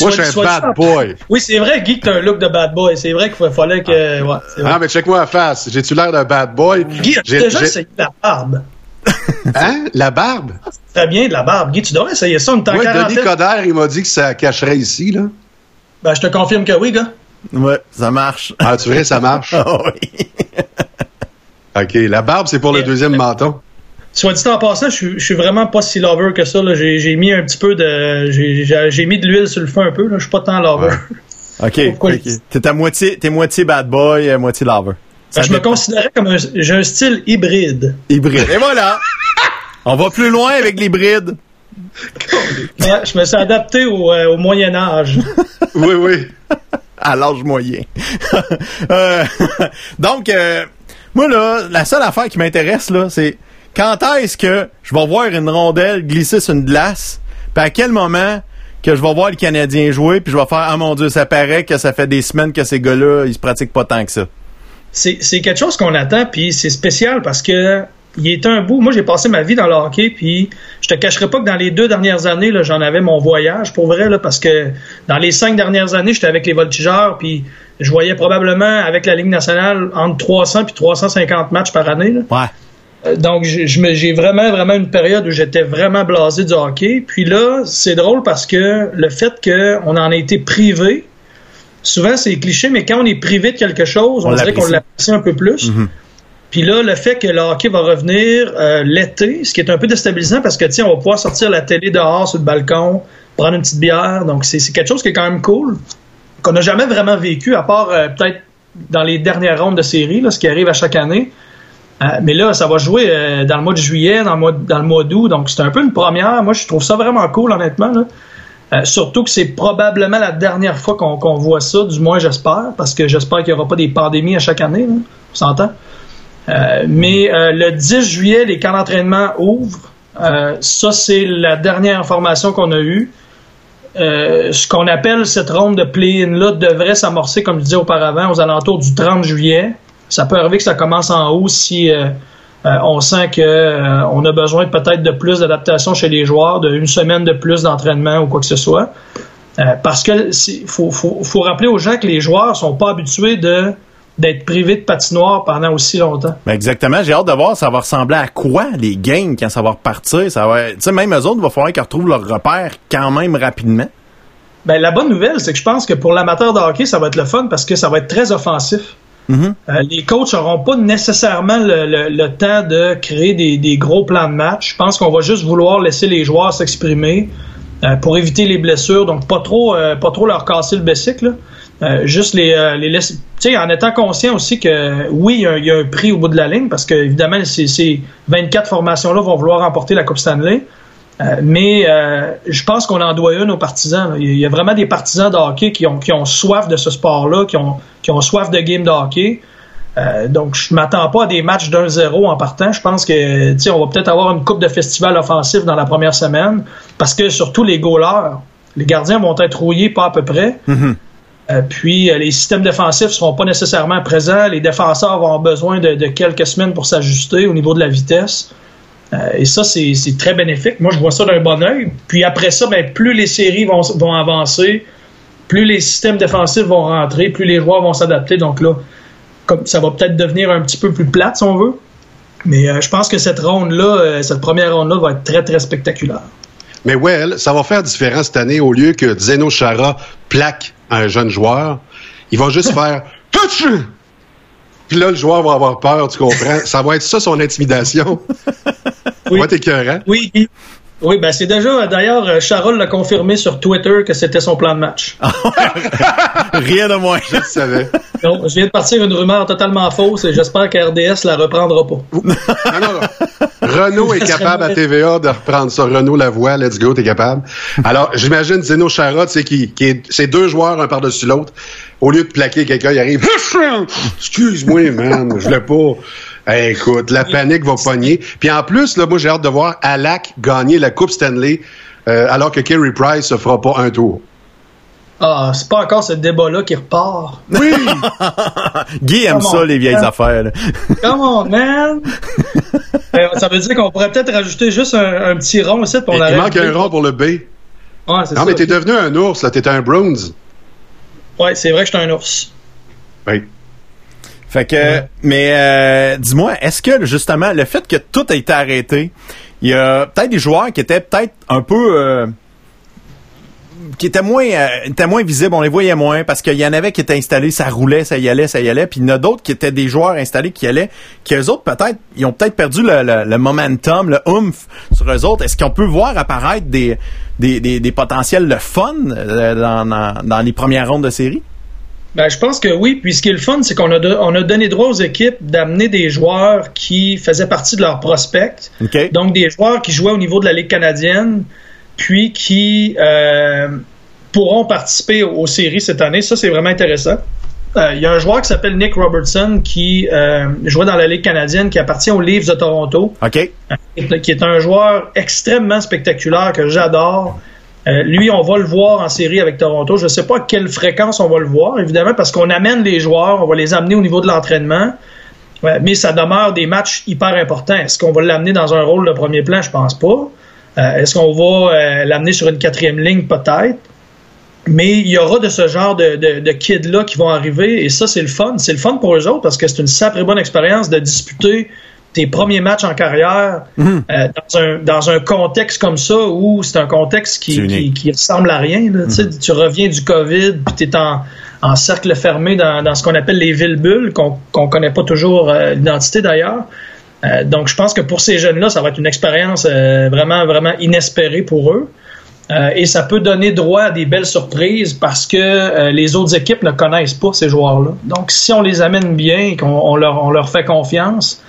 Moi, je suis un bad boy. oui, c'est vrai, Guy, que t'as un look de bad boy. C'est vrai qu'il fallait que. Ouais, c'est vrai. Ah, mais check-moi la face. J'ai-tu l'air d'un bad boy? Guy, J'ai- déjà essayé la barbe? Hein? La barbe? Très bien, de la barbe. Guy, tu devrais essayer ça. On est en Oui, Denis. Coderre, il m'a dit que ça cacherait ici, là. Ben, je te confirme que oui, gars. Ouais, ça marche. Ah, tu verrais, ça marche. Ah oui. OK. La barbe, c'est pour le deuxième menton. Soit dit en passant, je suis, je suis vraiment pas si lover que ça. là. J'ai mis un petit peu de. J'ai mis de l'huile sur le feu un peu. Là. Je suis pas tant lover. Ouais. OK. Pourquoi ok. je dis- T'es à moitié, t'es moitié bad boy, euh, moitié lover. Ça Ben, je me considérais comme un. J'ai un style hybride. Hybride. Et voilà. On va plus loin avec l'hybride. Ouais, je me suis adapté au, euh, au Moyen Âge. Oui, oui. À l'âge moyen. Euh, donc, euh, moi, là, la seule affaire qui m'intéresse, là, c'est quand est-ce que je vais voir une rondelle glisser sur une glace, puis à quel moment que je vais voir le Canadien jouer, puis je vais faire « Ah mon Dieu, ça paraît que ça fait des semaines que ces gars-là, ils se pratiquent pas tant que ça. C'est c'est quelque chose qu'on attend, puis c'est spécial parce que il est un bout. Moi, j'ai passé ma vie dans le hockey, puis je te cacherai pas que dans les deux dernières années, j'en avais mon voyage pour vrai, là, parce que dans les cinq dernières années, j'étais avec les voltigeurs, puis je voyais probablement avec la Ligue nationale entre 300 puis 350 matchs par année. là. Ouais. Euh, Donc, j'ai vraiment, vraiment une période où j'étais vraiment blasé du hockey. Puis là, c'est drôle parce que le fait qu'on en a été privé, souvent c'est cliché, mais quand on est privé de quelque chose, on, On dirait qu'on l'apprécie. un peu plus. Puis là, le fait que le hockey va revenir euh, l'été, ce qui est un peu déstabilisant parce que, sais, on va pouvoir sortir la télé dehors sur le balcon, prendre une petite bière. Donc, c'est quelque chose qui est quand même cool, qu'on n'a jamais vraiment vécu, à part euh, peut-être dans les dernières rondes de série, là, ce qui arrive à chaque année. Euh, mais là, ça va jouer dans le mois de juillet, dans le mois, dans le mois d'août. Donc, c'est un peu une première. Moi, je trouve ça vraiment cool, honnêtement. surtout que c'est probablement la dernière fois qu'on qu'on voit ça, du moins j'espère, parce que j'espère qu'il n'y aura pas des pandémies à chaque année. là. On s'entend? Euh, mais euh, le 10 juillet, les camps d'entraînement ouvrent. Euh, ça, c'est la dernière information qu'on a eue. Ce qu'on appelle cette ronde de play-in-là devrait s'amorcer, comme je disais auparavant, aux alentours du 30 juillet. Ça peut arriver que ça commence en haut si on sent que euh, on a besoin peut-être de plus d'adaptation chez les joueurs, de une semaine de plus d'entraînement ou quoi que ce soit. Parce que faut, faut, rappeler aux gens que les joueurs sont pas habitués de d'être privés de patinoire pendant aussi longtemps. Ben exactement. J'ai hâte de voir ça va ressembler à quoi les games quand ça va repartir. Ça va, tu sais, même eux autres, il va falloir qu'ils retrouvent leur repère quand même rapidement. Ben, la bonne nouvelle, c'est que je pense que pour l'amateur de hockey, ça va être le fun parce que ça va être très offensif. Euh, les coachs n'auront pas nécessairement le, le- le temps de créer des, des gros plans de match. Je pense qu'on va juste vouloir laisser les joueurs s'exprimer euh, pour éviter les blessures. Donc, pas trop, euh, pas trop leur casser le bessic. Euh, juste les, euh, les laisser. Tu sais, en étant conscient aussi que oui, il y a un- prix au bout de la ligne parce que évidemment, ces, ces 24 formations-là vont vouloir remporter la Coupe Stanley. Euh, mais je pense qu'on en doit une aux partisans. Il y a vraiment des partisans de hockey qui ont, soif de ce sport-là, qui ont, qui ont soif de game de hockey. Donc, je m'attends pas à des matchs d'un 0 en partant. Je pense que, va peut-être avoir une coupe de festival offensif dans la première semaine, parce que surtout les goalers, les gardiens vont être rouillés pas à peu près. Euh, puis euh, les systèmes défensifs seront pas nécessairement présents. Les défenseurs vont avoir besoin de, quelques semaines pour s'ajuster au niveau de la vitesse. Euh, et ça, c'est très bénéfique. Moi, je vois ça d'un bon oeil. Puis après ça, ben, plus les séries vont, avancer, plus les systèmes défensifs vont rentrer, plus les joueurs vont s'adapter. Donc là, comme ça va peut-être devenir un petit peu plus plate, si on veut. Mais je pense que cette ronde-là, cette première ronde-là va être très, très spectaculaire. Mais well, ça va faire différence cette année au lieu que Zeno Chara plaque un jeune joueur. Il va juste faire Puis là, le joueur va avoir peur, tu comprends? ça va être ça son intimidation. Oui. Va t'écœurant. Oui, oui, ben c'est déjà, d'ailleurs, euh, Charol l'a confirmé sur Twitter que c'était son plan de match. Rien de moins. Je le savais. Donc, je viens de partir une rumeur totalement fausse et j'espère qu'RDS la reprendra pas. Non, non, non. Renault est capable à. TVA de reprendre ça. Renault la voix, let's go, t'es capable. Alors, j'imagine Zeno Chara, c'est qui, qui est, c'est deux joueurs un par-dessus l'autre. Au lieu de plaquer quelqu'un, il arrive. Excuse-moi, man, je voulais pas. Hey, écoute, la panique va pogner. Puis en plus, là, moi, j'ai hâte de voir Alak gagner la Coupe Stanley, euh, alors que Kerry Price se fera pas un tour. Ah, c'est pas encore ce débat-là qui repart. Oui! Guy aime Come ça, on. les vieilles affaires. là. Come on, man! Euh, ça veut dire qu'on pourrait peut-être rajouter juste un, un petit rond ici, puis on il manque un rond pour le B. Ouais, c'est Non, ça. mais t'es devenu un ours, là. T'es un bronze. Ouais, c'est vrai que je suis un ours. Oui. Fait que, mais euh, dis-moi, est-ce que justement le fait que tout a été arrêté, il y a peut-être des joueurs qui étaient peut-être un peu euh, qui étaient moins euh, étaient moins visibles, on les voyait moins parce qu'il y en avait qui étaient installés, ça roulait, ça y allait, ça y allait, puis il y en a d'autres qui étaient des joueurs installés qui allaient, qui eux autres peut-être ils ont peut-être perdu le, le- le momentum, le oomph sur eux autres. Est-ce qu'on peut voir apparaître des des, des, des potentiels de fun euh, dans, dans, dans les premières rondes de série? Ben, je pense que oui. Puis ce qui est le fun, c'est qu'on a, on a donné droit aux équipes d'amener des joueurs qui faisaient partie de leur prospect. Donc des joueurs qui jouaient au niveau de la Ligue canadienne, puis qui euh, pourront participer aux séries cette année. Ça, c'est vraiment intéressant. Euh, Il y a un joueur qui s'appelle Nick Robertson qui euh, jouait dans la Ligue canadienne, qui appartient aux Leafs de Toronto OK. qui est un joueur extrêmement spectaculaire que j'adore. Euh, lui, on va le voir en série avec Toronto. Je ne sais pas à quelle fréquence on va le voir, évidemment, parce qu'on amène les joueurs, on va les amener au niveau de l'entraînement. Mais ça demeure des matchs hyper importants. Est-ce qu'on va l'amener dans un rôle de premier plan? Je pense pas. Euh, Est-ce qu'on va euh, l'amener sur une quatrième ligne? Peut-être. Mais il y aura de ce genre de kids-là qui vont arriver, et ça, c'est le fun. C'est le fun pour eux autres parce que c'est une sacrée bonne expérience de disputer tes premiers matchs en carrière Mhm. euh, dans, un, dans un contexte comme ça où c'est un contexte qui, qui, qui ressemble à rien. Là, Tu reviens du COVID, puis tu es en, en cercle fermé dans, dans ce qu'on appelle les villes bulles, qu'on qu'on connaît pas toujours euh, l'identité d'ailleurs. Euh, donc, je pense que pour ces jeunes-là, ça va être une expérience vraiment, vraiment inespérée pour eux. Et ça peut donner droit à des belles surprises parce que les autres équipes ne connaissent pas ces joueurs-là. Donc, si on les amène bien et qu'on on leur, on leur fait confiance,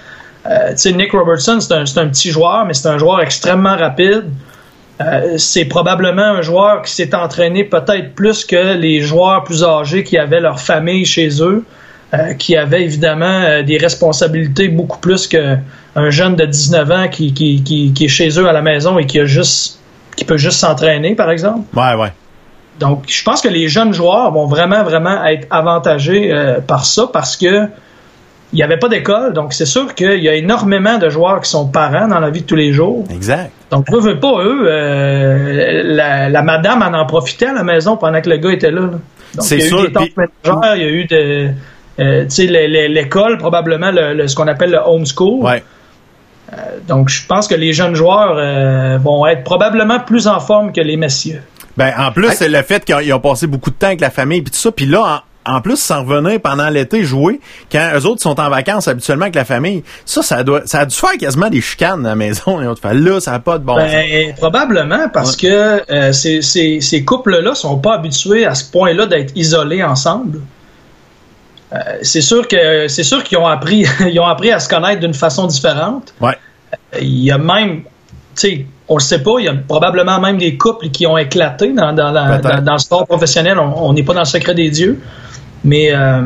euh, tu sais, Nick Robertson, c'est un, petit joueur, mais c'est un joueur extrêmement rapide. Euh, c'est probablement un joueur qui s'est entraîné peut-être plus que les joueurs plus âgés qui avaient leur famille chez eux, euh, qui avaient évidemment des responsabilités beaucoup plus qu'un jeune de 19 ans qui, qui, qui, qui est chez eux à la maison et qui a juste qui peut juste s'entraîner, par exemple. Ouais, ouais. Donc, je pense que les jeunes joueurs vont vraiment, vraiment être avantagés par ça parce que il n'y avait pas d'école. Donc, c'est sûr qu'il y a énormément de joueurs qui sont parents dans la vie de tous les jours. Exact. Donc, veut, veut pas, eux, euh, la, la madame en en profitait à la maison pendant que le gars était là. là. Donc, C'est il y a sûr, il y a eu de, euh, l'école, probablement le, le- ce qu'on appelle le homeschool. Ouais. Donc, je pense que les jeunes joueurs euh, vont être probablement plus en forme que les messieurs. Ben, en plus, c'est le fait qu'ils ont, ils ont passé beaucoup de temps avec la famille puis tout ça. Puis là, en, en plus, s'en revenir pendant l'été jouer, quand eux autres sont en vacances habituellement avec la famille, ça, ça doit, ça a dû faire quasiment des chicanes à la maison. Et fait, là, ça n'a pas de bon sens. Ben, probablement parce que euh, ces, ces, ces couples-là sont pas habitués à ce point-là d'être isolés ensemble. Euh, c'est sûr que c'est sûr qu'ils ont appris ils ont appris à se connaître d'une façon différente. Ouais. Il y a même, tu sais, on le sait pas, il y a probablement même des couples qui ont éclaté dans, dans, la- Peut-être. dans, dans le sport professionnel. On n'est pas dans le secret des dieux, mais euh,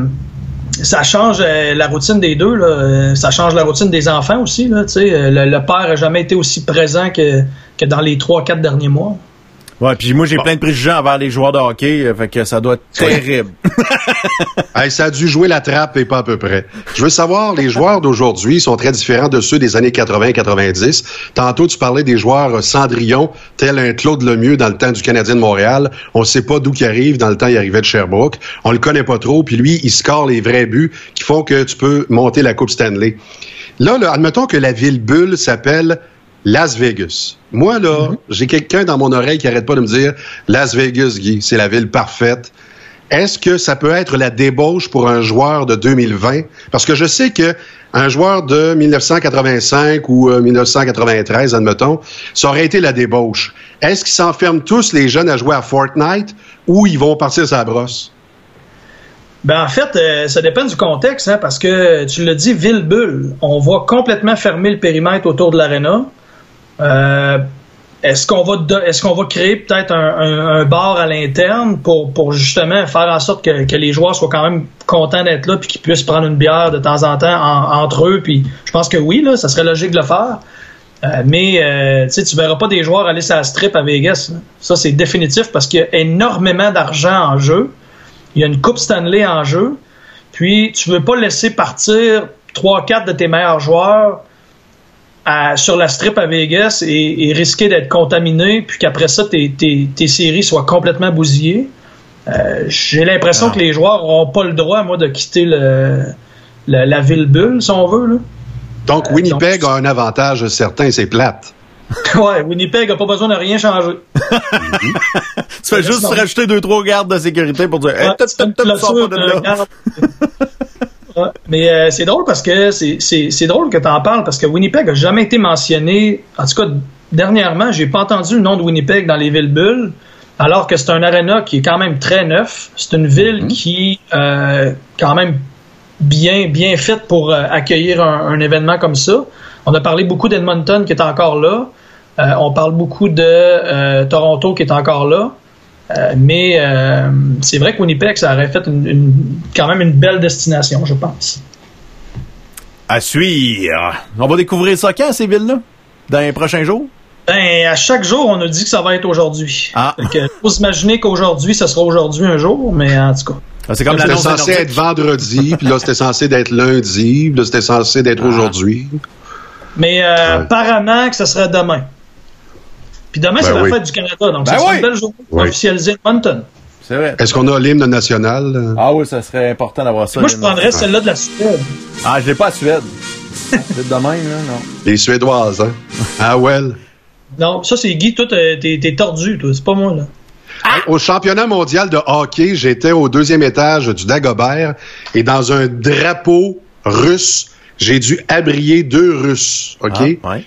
ça change euh, la routine des deux. Là. Ça change la routine des enfants aussi. Là. Euh, le, le père n'a jamais été aussi présent que, que dans les trois, quatre derniers mois. Ouais, puis moi, j'ai plein de préjugés envers les joueurs de hockey, euh, fait que ça doit être terrible. Hey, ça a dû jouer la trappe et pas à peu près. Je veux savoir, les joueurs d'aujourd'hui sont très différents de ceux des années 80-90. Tantôt, tu parlais des joueurs euh, Cendrillon, tel un Claude Lemieux dans le temps du Canadien de Montréal. On sait pas d'où il arrive. Dans le temps, il arrivait de Sherbrooke. On le connaît pas trop. Puis lui, il score les vrais buts qui font que tu peux monter la Coupe Stanley. Là, là admettons que la ville bulle s'appelle Las Vegas. Moi, là, j'ai quelqu'un dans mon oreille qui arrête pas de me dire Las Vegas, Guy, c'est la ville parfaite. est-ce que ça peut être la débauche pour un joueur de 2020? Parce que je sais que un joueur de 1985 ou 1993, admettons, ça aurait été la débauche. Est-ce qu'ils s'enferment tous les jeunes à jouer à Fortnite ou ils vont partir sa brosse? Ben en fait, euh, ça dépend du contexte, hein, parce que tu l'as dit, ville-bulle. On va complètement fermer le périmètre autour de l'aréna. Euh, est-ce qu'on va créer peut-être un, bar à l'interne pour, justement faire en sorte que, les joueurs soient quand même contents d'être là puis qu'ils puissent prendre une bière de temps en temps entre eux? Je pense que oui là ça serait logique de le faire. Euh, mais euh, tu verras pas des joueurs aller sur la strip à Vegas ça c'est définitif parce qu'il y a énormément d'argent en jeu. Il y a une coupe Stanley en jeu. Puis tu veux pas laisser partir trois quatre de tes meilleurs joueurs sur la strip à Vegas et, risquer d'être contaminé, puis qu'après ça, tes, tes, séries soient complètement bousillées. Euh, j'ai l'impression ah. que les joueurs n'auront pas le droit, moi, de quitter le, la ville bulle, si on veut. Là. Donc, euh, Winnipeg a un avantage certain, c'est plate. ouais, Winnipeg n'a pas besoin de rien changer. tu fais juste rajouter deux, trois gardes de sécurité pour dire hey, mais euh, c'est drôle parce que c'est drôle que tu en parles parce que Winnipeg a jamais été mentionné. En tout cas, dernièrement, j'ai pas entendu le nom de Winnipeg dans les villes bulles, alors que c'est un aréna qui est quand même très neuf. C'est une ville mm-hmm. qui euh, quand même bien bien faite pour euh, accueillir un, événement comme ça. On a parlé beaucoup d'Edmonton qui est encore là. on parle beaucoup de Toronto qui est encore là. Euh, mais euh, c'est vrai que Winnipeg, ça aurait fait quand même une belle destination, je pense. À suivre. On va découvrir ça quand, ces villes-là? Dans les prochains jours? Ben, à chaque jour, on a dit que ça va être aujourd'hui. Ah. Il faut s'imaginer qu'aujourd'hui, ça sera aujourd'hui un jour, mais en tout cas. Ah, c'est comme c'était censé être vendredi, puis là, c'était censé être lundi, puis là, c'était censé d'être ah. aujourd'hui. Mais euh, apparemment que ce serait demain. Puis demain, c'est ben la fête du Canada, donc c'est ben une belle journée pour officialiser Edmonton. C'est vrai. Est-ce qu'on a l'hymne national? Ah oui, ça serait important d'avoir ça. Moi, je prendrais celle-là de la Suède. Ah, je l'ai pas à Suède. c'est de même, là, non. Les Suédoises, hein? Ah, well. Non, ça, c'est Guy. Toi, t'es tordu, toi. C'est pas moi, là. Au championnat mondial de hockey, j'étais au deuxième étage du Dagobert et dans un drapeau russe, j'ai dû abrier deux Russes, OK? Ah, ouais.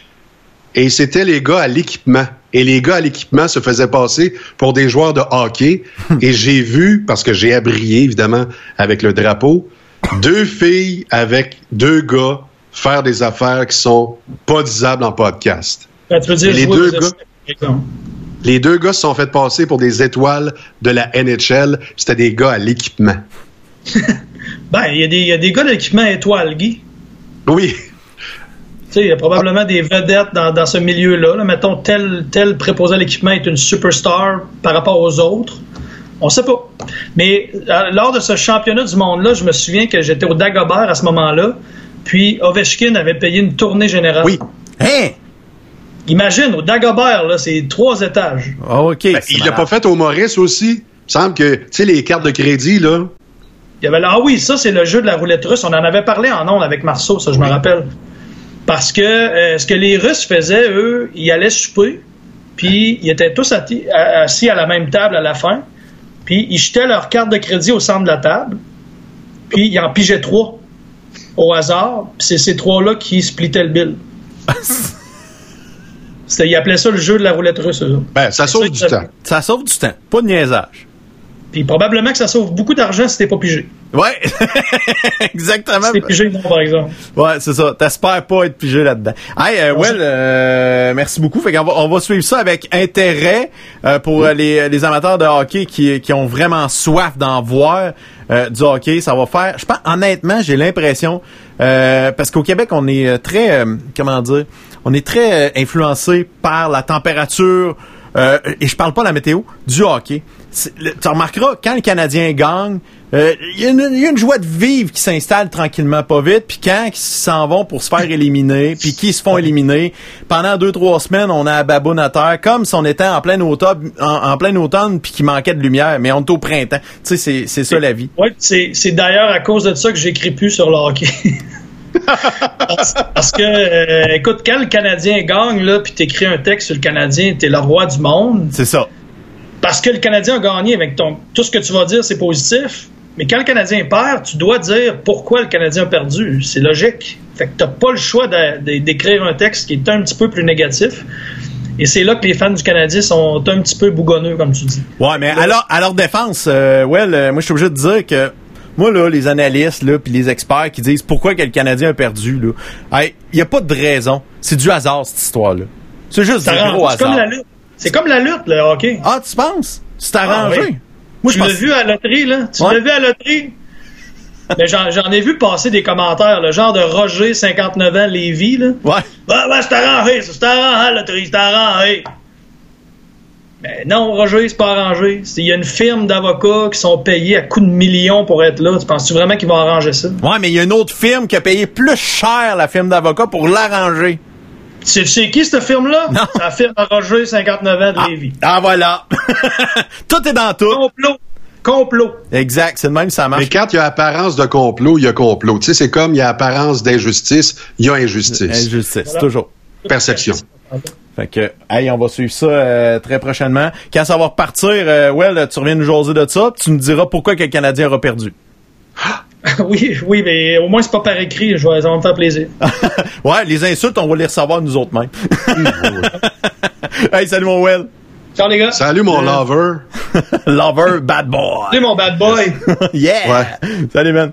Et c'était les gars à l'équipement et les gars à l'équipement se faisaient passer pour des joueurs de hockey. et j'ai vu, parce que j'ai abrié évidemment avec le drapeau, deux filles avec deux gars faire des affaires qui sont pas disables en podcast. Ben, tu veux dire les deux gars, les deux gars se sont fait passer pour des étoiles de la NHL. C'était des gars à l'équipement. ben, il y, y, a des gars d'équipement étoiles, Guy. Oui il y a probablement des vedettes dans, ce milieu-là. Mettons, tel, tel préposé à l'équipement est une superstar par rapport aux autres. On sait pas. Mais euh, lors de ce championnat du monde-là, je me souviens que j'étais au Dagobert à ce moment-là. Puis Ovechkin avait payé une tournée générale. Oui. Hein? Imagine, au Dagobert, là, c'est trois étages. Ah, OK. Ben, il l'a pas fait au Maurice aussi. Il semble que, tu sais, les cartes de crédit, là. Il y avait ah oui, ça, c'est le jeu de la roulette russe. On en avait parlé en ondes avec Marceau, ça, je me rappelle. Parce que euh, ce que les Russes faisaient, eux, ils allaient souper, puis ils étaient tous assis à la même table à la fin, puis ils jetaient leur carte de crédit au centre de la table, puis ils en pigeaient trois au hasard, puis c'est ces trois-là qui splittaient le bill. ils appelaient ça le jeu de la roulette russe. Eux. Ben, ça sauve du temps. Ça sauve du temps, pas de niaisage. Puis probablement que ça sauve beaucoup d'argent si t'es pas pigé. Ouais, exactement. Si t'es pigé, non, par exemple. Ouais, c'est ça. T'espères pas être pigé là-dedans. Hey, euh, Well, euh, merci beaucoup. Fait qu'on va, on va suivre ça avec intérêt euh, pour les, les, amateurs de hockey qui, qui ont vraiment soif d'en voir euh, du hockey. Ça va faire... Je pense, honnêtement, j'ai l'impression... parce qu'au Québec, on est très... comment dire? On est très influencé par la température... et je parle pas de la météo, du hockey tu remarqueras, quand le Canadien gagne, euh, il y, a une joie de vivre qui s'installe tranquillement pas vite, puis quand ils s'en vont pour se faire éliminer, puis qui se font éliminer, pendant deux trois semaines, on a à baboune à terre, comme si on était en plein automne, en, plein automne, puis qu'il manquait de lumière, mais on est au printemps. Tu sais, c'est ça la vie. Oui, c'est d'ailleurs à cause de ça que j'écris plus sur le hockey. parce, que, euh, écoute, quand le Canadien gagne, là, puis t'écris un texte sur le Canadien, t'es le roi du monde. C'est ça. parce que le Canadien a gagné avec ton, tout ce que tu vas dire, c'est positif. Mais quand le Canadien perd, tu dois dire pourquoi le Canadien a perdu. C'est logique. Fait que t'as pas le choix d'écrire un texte qui est un petit peu plus négatif. Et c'est là que les fans du Canadien sont un petit peu bougonneux, comme tu dis. Ouais, mais alors, à leur défense, euh, well, euh, moi, je suis obligé de dire que, moi, là, les analystes, là, puis les experts qui disent pourquoi que le Canadien a perdu, là, il y a pas de raison. C'est du hasard, cette histoire-là. C'est juste du gros arrangé. C'est comme hasard. la lutte. C'est comme la lutte, le hockey. Ah, tu penses? C'est Ah, arrangé? oui. Moi, tu je l'as pense... vu à la loterie, là? Tu Ouais. l'as vu à la loterie? Mais j'en, j'en ai vu passer des commentaires, le genre de Roger, 59 ans, Lévis, là. Ouais. Ouais, ouais, c'est arrangé, c'est arrangé, la loterie, c'est arrangé. Mais non, Roger, c'est pas arrangé. Il y a une firme d'avocats qui sont payés à coups de millions pour être là. Tu penses-tu vraiment qu'ils vont arranger ça? Ouais, mais il y a une autre firme qui a payé plus cher la firme d'avocat pour l'arranger. C'est, c'est qui cette firme-là? Non. C'est la firme Roger, 59 ans, de Lévis. Ah, voilà. tout est dans tout. Complot. Complot. Exact, c'est de même ça marche. Mais quand il y a apparence de complot, il y a complot. Tu sais, c'est comme il y a apparence d'injustice, il y a injustice. Injustice, Voilà. toujours. Perception. Fait que, hey, on va suivre ça euh, très prochainement. Quand ça va repartir, euh, well, tu reviens nous jaser de ça, puis tu nous diras pourquoi que le Canadien aura perdu. oui, oui, mais au moins c'est pas par écrit. Je vais, ça me faire plaisir. ouais, les insultes, on va les recevoir nous autres mêmes. hey, salut mon Well. Ciao les gars. Salut mon lover. Lover, bad boy. Salut mon bad boy. yeah! Ouais. Salut, man.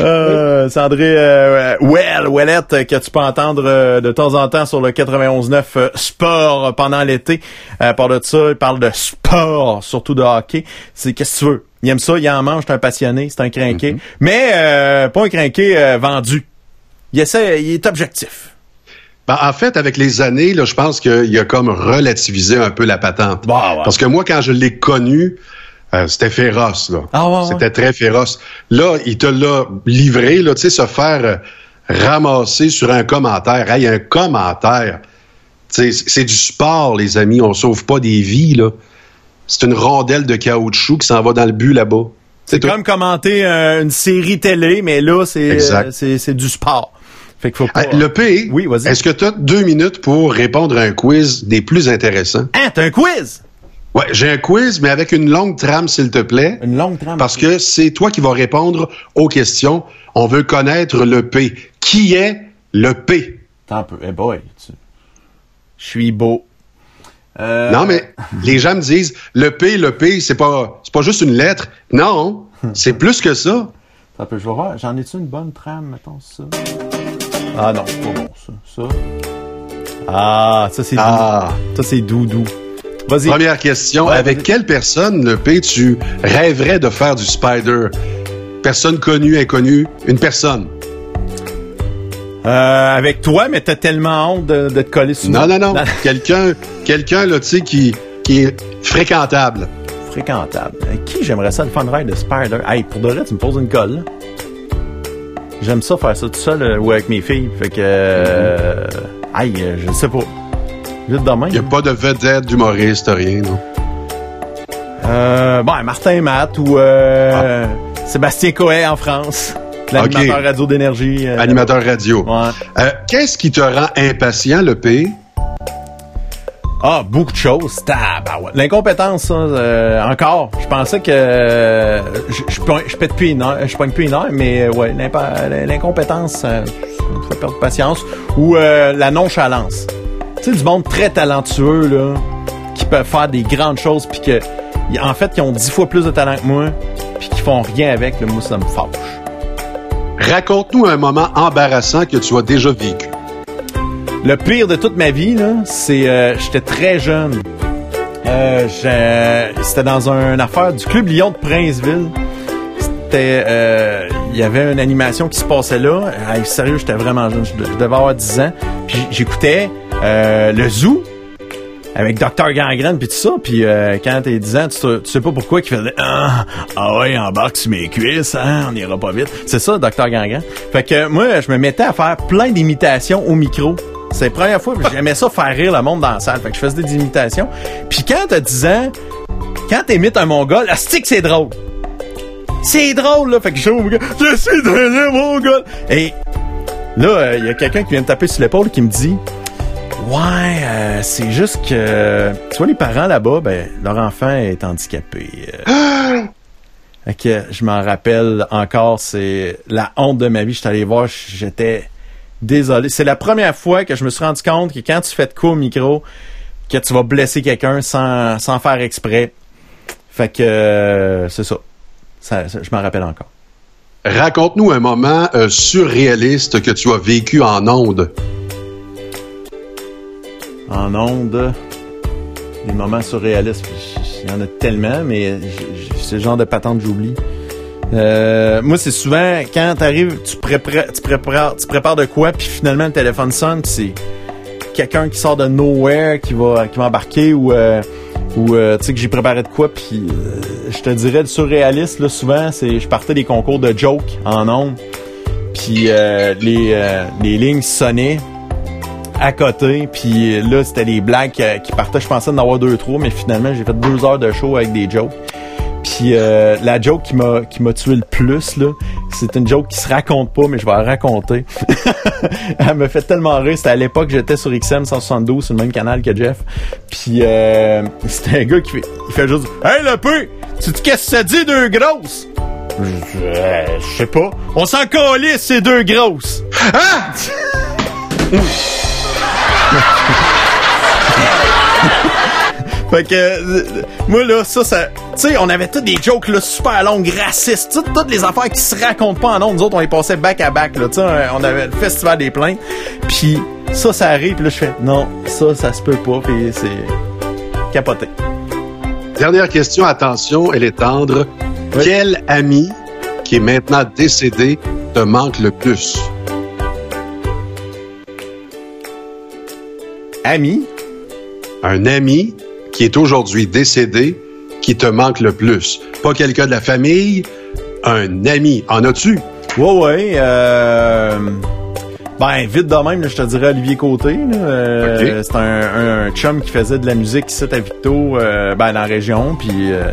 Euh, c'est André euh, Well, Wellette, que tu peux entendre euh, de temps en temps sur le 91.9 euh, Sport pendant l'été. Euh, par de ça, il parle de sport, surtout de hockey. C'est qu'est-ce que tu veux? Il aime ça, il en mange, c'est un passionné, c'est un crinqué. Mais euh, pas un crinqué vendu. Il essaie, il est objectif. Ben, en fait, avec les années, là, je pense qu'il a comme relativisé un peu la patente. Bah, ouais. Parce que moi, quand je l'ai connu, euh, c'était féroce. Là. Ah, ouais, ouais. C'était très féroce. Là, il te l'a livré, là, tu sais, se faire euh, ramasser sur un commentaire. Hey, un commentaire. Tu sais, c'est du sport, les amis. On sauve pas des vies, là. C'est une rondelle de caoutchouc qui s'en va dans le but là-bas. C'est comme commenter euh, une série télé, mais là, c'est du sport. Fait faut pas... Le P, Oui, vas-y. est-ce que tu as deux minutes pour répondre à un quiz des plus intéressants? Hein, t'as un quiz? Ouais, j'ai un quiz, mais avec une longue trame, s'il te plaît. Une longue trame. Parce que c'est toi qui vas répondre aux questions. On veut connaître le P. Qui est le P? Un peu. Eh boy, tu... Je suis beau. Euh, Non, mais les gens me disent, le P, le P, c'est pas, c'est pas juste une lettre. Non, c'est plus que ça. Attends un peu, je vais voir. J'en ai-tu une bonne trame, mettons ça? Ah non, c'est pas bon, ça. Ça. Ah, ça c'est Ah. doux. Ça c'est doudou. Vas-y. Première question. Ouais, avec vas-y. quelle personne, le P, tu rêverais de faire du spider? Personne connue, inconnue, une personne. Euh, avec toi, mais t'as tellement honte de, de te coller sur Non, moi. non, non. quelqu'un, quelqu'un, là, tu sais, qui, qui est fréquentable. Fréquentable. Avec qui j'aimerais ça le fun ride de Spider? Hey, pour de vrai, tu me poses une colle, là. J'aime ça faire ça tout seul euh, ou avec mes filles. Fait que. Euh, Aïe, euh, je sais pas. Vite demain. Il n'y a pas de vedette, d'humoriste, rien, non? Euh, bon, Martin Matt ou euh, Sébastien Coet en France. L'animateur Ah. Radio d'énergie. euh, Animateur radio. Ouais. Euh, Qu'est-ce qui te rend impatient, le P? Ah, beaucoup de choses. L'incompétence, ça, euh, encore. Je pensais que euh, je pète plus une heure, je pogne plus une heure, mais ouais, l'incompétence, ça, ça me fait perdre patience. Ou euh, la nonchalance. Tu sais, du monde très talentueux, là, qui peuvent faire des grandes choses, puis que, en fait, qui ont dix fois plus de talent que moi, puis qui font rien avec, là, moi, ça me fâche. Raconte-nous un moment embarrassant que tu as déjà vécu. Le pire de toute ma vie, là, c'est euh, j'étais très jeune. Euh, c'était dans une affaire du Club Lyon de Princeville. C'était, euh, il y avait une animation qui se passait là. Sérieux, j'étais vraiment jeune. Je, de- je devais avoir 10 ans. Puis j'écoutais euh, le Zoo avec Dr Gangrène puis tout ça. Puis euh, quand t'es 10 ans, tu, sais- pas pourquoi qu'il faisait ah, ah ouais, embarque sur mes cuisses, hein, on ira pas vite. C'est ça, Dr Gangrène. Fait que moi, je me mettais à faire plein d'imitations au micro. C'est la première fois que j'aimais ça faire rire le monde dans la salle. Fait que je faisais des imitations. Puis quand t'as 10 ans, quand t'imites un mongol, asti que c'est drôle. C'est drôle, là. Fait que je gars, je suis un mongol. Et là, il y a quelqu'un qui vient me taper sur l'épaule qui me dit Ouais, euh, c'est juste que, tu vois, les parents là-bas, ben, leur enfant est handicapé. euh. Que je m'en rappelle encore, c'est la honte de ma vie. J'étais allé voir, j'étais désolé. C'est la première fois que je me suis rendu compte que quand tu fais de quoi au micro, que tu vas blesser quelqu'un sans, sans faire exprès. Fait que euh, c'est ça. Ça, ça, Je m'en rappelle encore. Raconte-nous un moment euh, surréaliste que tu as vécu en onde. En onde, des moments surréalistes. Il y en a tellement, mais c'est le genre de patente que j'oublie. Euh, moi, c'est souvent quand t'arrives, tu prépares, tu prépares, tu de quoi, puis finalement le téléphone sonne, c'est quelqu'un qui sort de nowhere qui va, qui va embarquer ou, euh, ou euh, tu sais que j'ai préparé de quoi, puis euh, je te dirais le surréaliste là souvent, c'est je partais des concours de joke en ondes, puis euh, les lignes sonnaient à côté, puis là c'était les blagues euh, qui partaient, je pensais d'en avoir deux trois, mais finalement j'ai fait deux heures de show avec des jokes. Puis euh, la joke qui m'a qui m'a tué le plus là, c'est une joke qui se raconte pas, mais je vais la raconter. Elle me fait tellement rire. C'était à l'époque j'étais sur XM 172, sur le même canal que Jeff. Puis euh, c'était un gars qui fait, il fait juste Hey le peu, tu te qu'est-ce que ça dit deux grosses? Je je sais pas. On s'en calisse, c'est deux grosses. Fait que, euh, moi, là, ça, ça. Tu sais, on avait tous des jokes, là, super longues, racistes, toutes, toutes les affaires qui se racontent pas en nom. Nous autres, on les passait back à back, là. Tu sais, on avait le Festival des Plaintes. Puis, ça, ça arrive, puis là, je fais, non, ça, ça se peut pas, puis c'est capoté. Dernière question, attention, elle est tendre. Oui. Quel ami qui est maintenant décédé te manque le plus? Ami, Un ami qui est aujourd'hui décédé qui te manque le plus. Pas quelqu'un de la famille, un ami. En as-tu? ouais, ouais, euh. Ben, vite de même, là, je te dirais Olivier Côté. Euh. C'est un, un chum qui faisait de la musique ici à Victo, euh, ben, dans la région. Puis euh,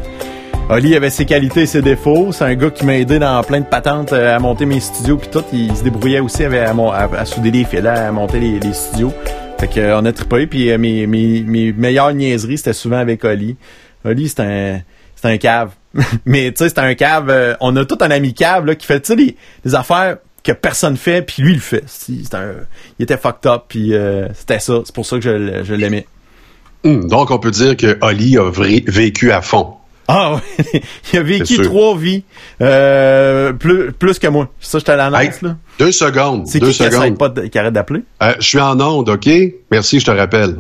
Oli avait ses qualités et ses défauts. C'est un gars qui m'a aidé dans plein de patentes à monter mes studios. Puis tout, il se débrouillait aussi à, mon- à- à souder des fils, à monter les, les studios. Fait que, euh, a trippé. Puis euh, mes, mes, meilleures niaiseries, c'était souvent avec Oli. Oli, c'est un... C'est un cave. Mais tu sais, c'est un cave. euh, on a tout un ami cave là, qui fait tu des, affaires que personne fait, puis lui il le fait. C'est un, il était fucked up, puis c'était ça. C'est pour ça que je, je l'aimais. Hum, donc, on peut dire que Oli a vécu à fond. Ah ouais, il a vécu trois vies, euh, plus, plus que moi. Ça, je te l'annonce Hey, là. Deux secondes. C'est deux qui qui, secondes. pas de- qui arrête d'appeler? Euh, je suis en onde, OK? Merci, je te rappelle.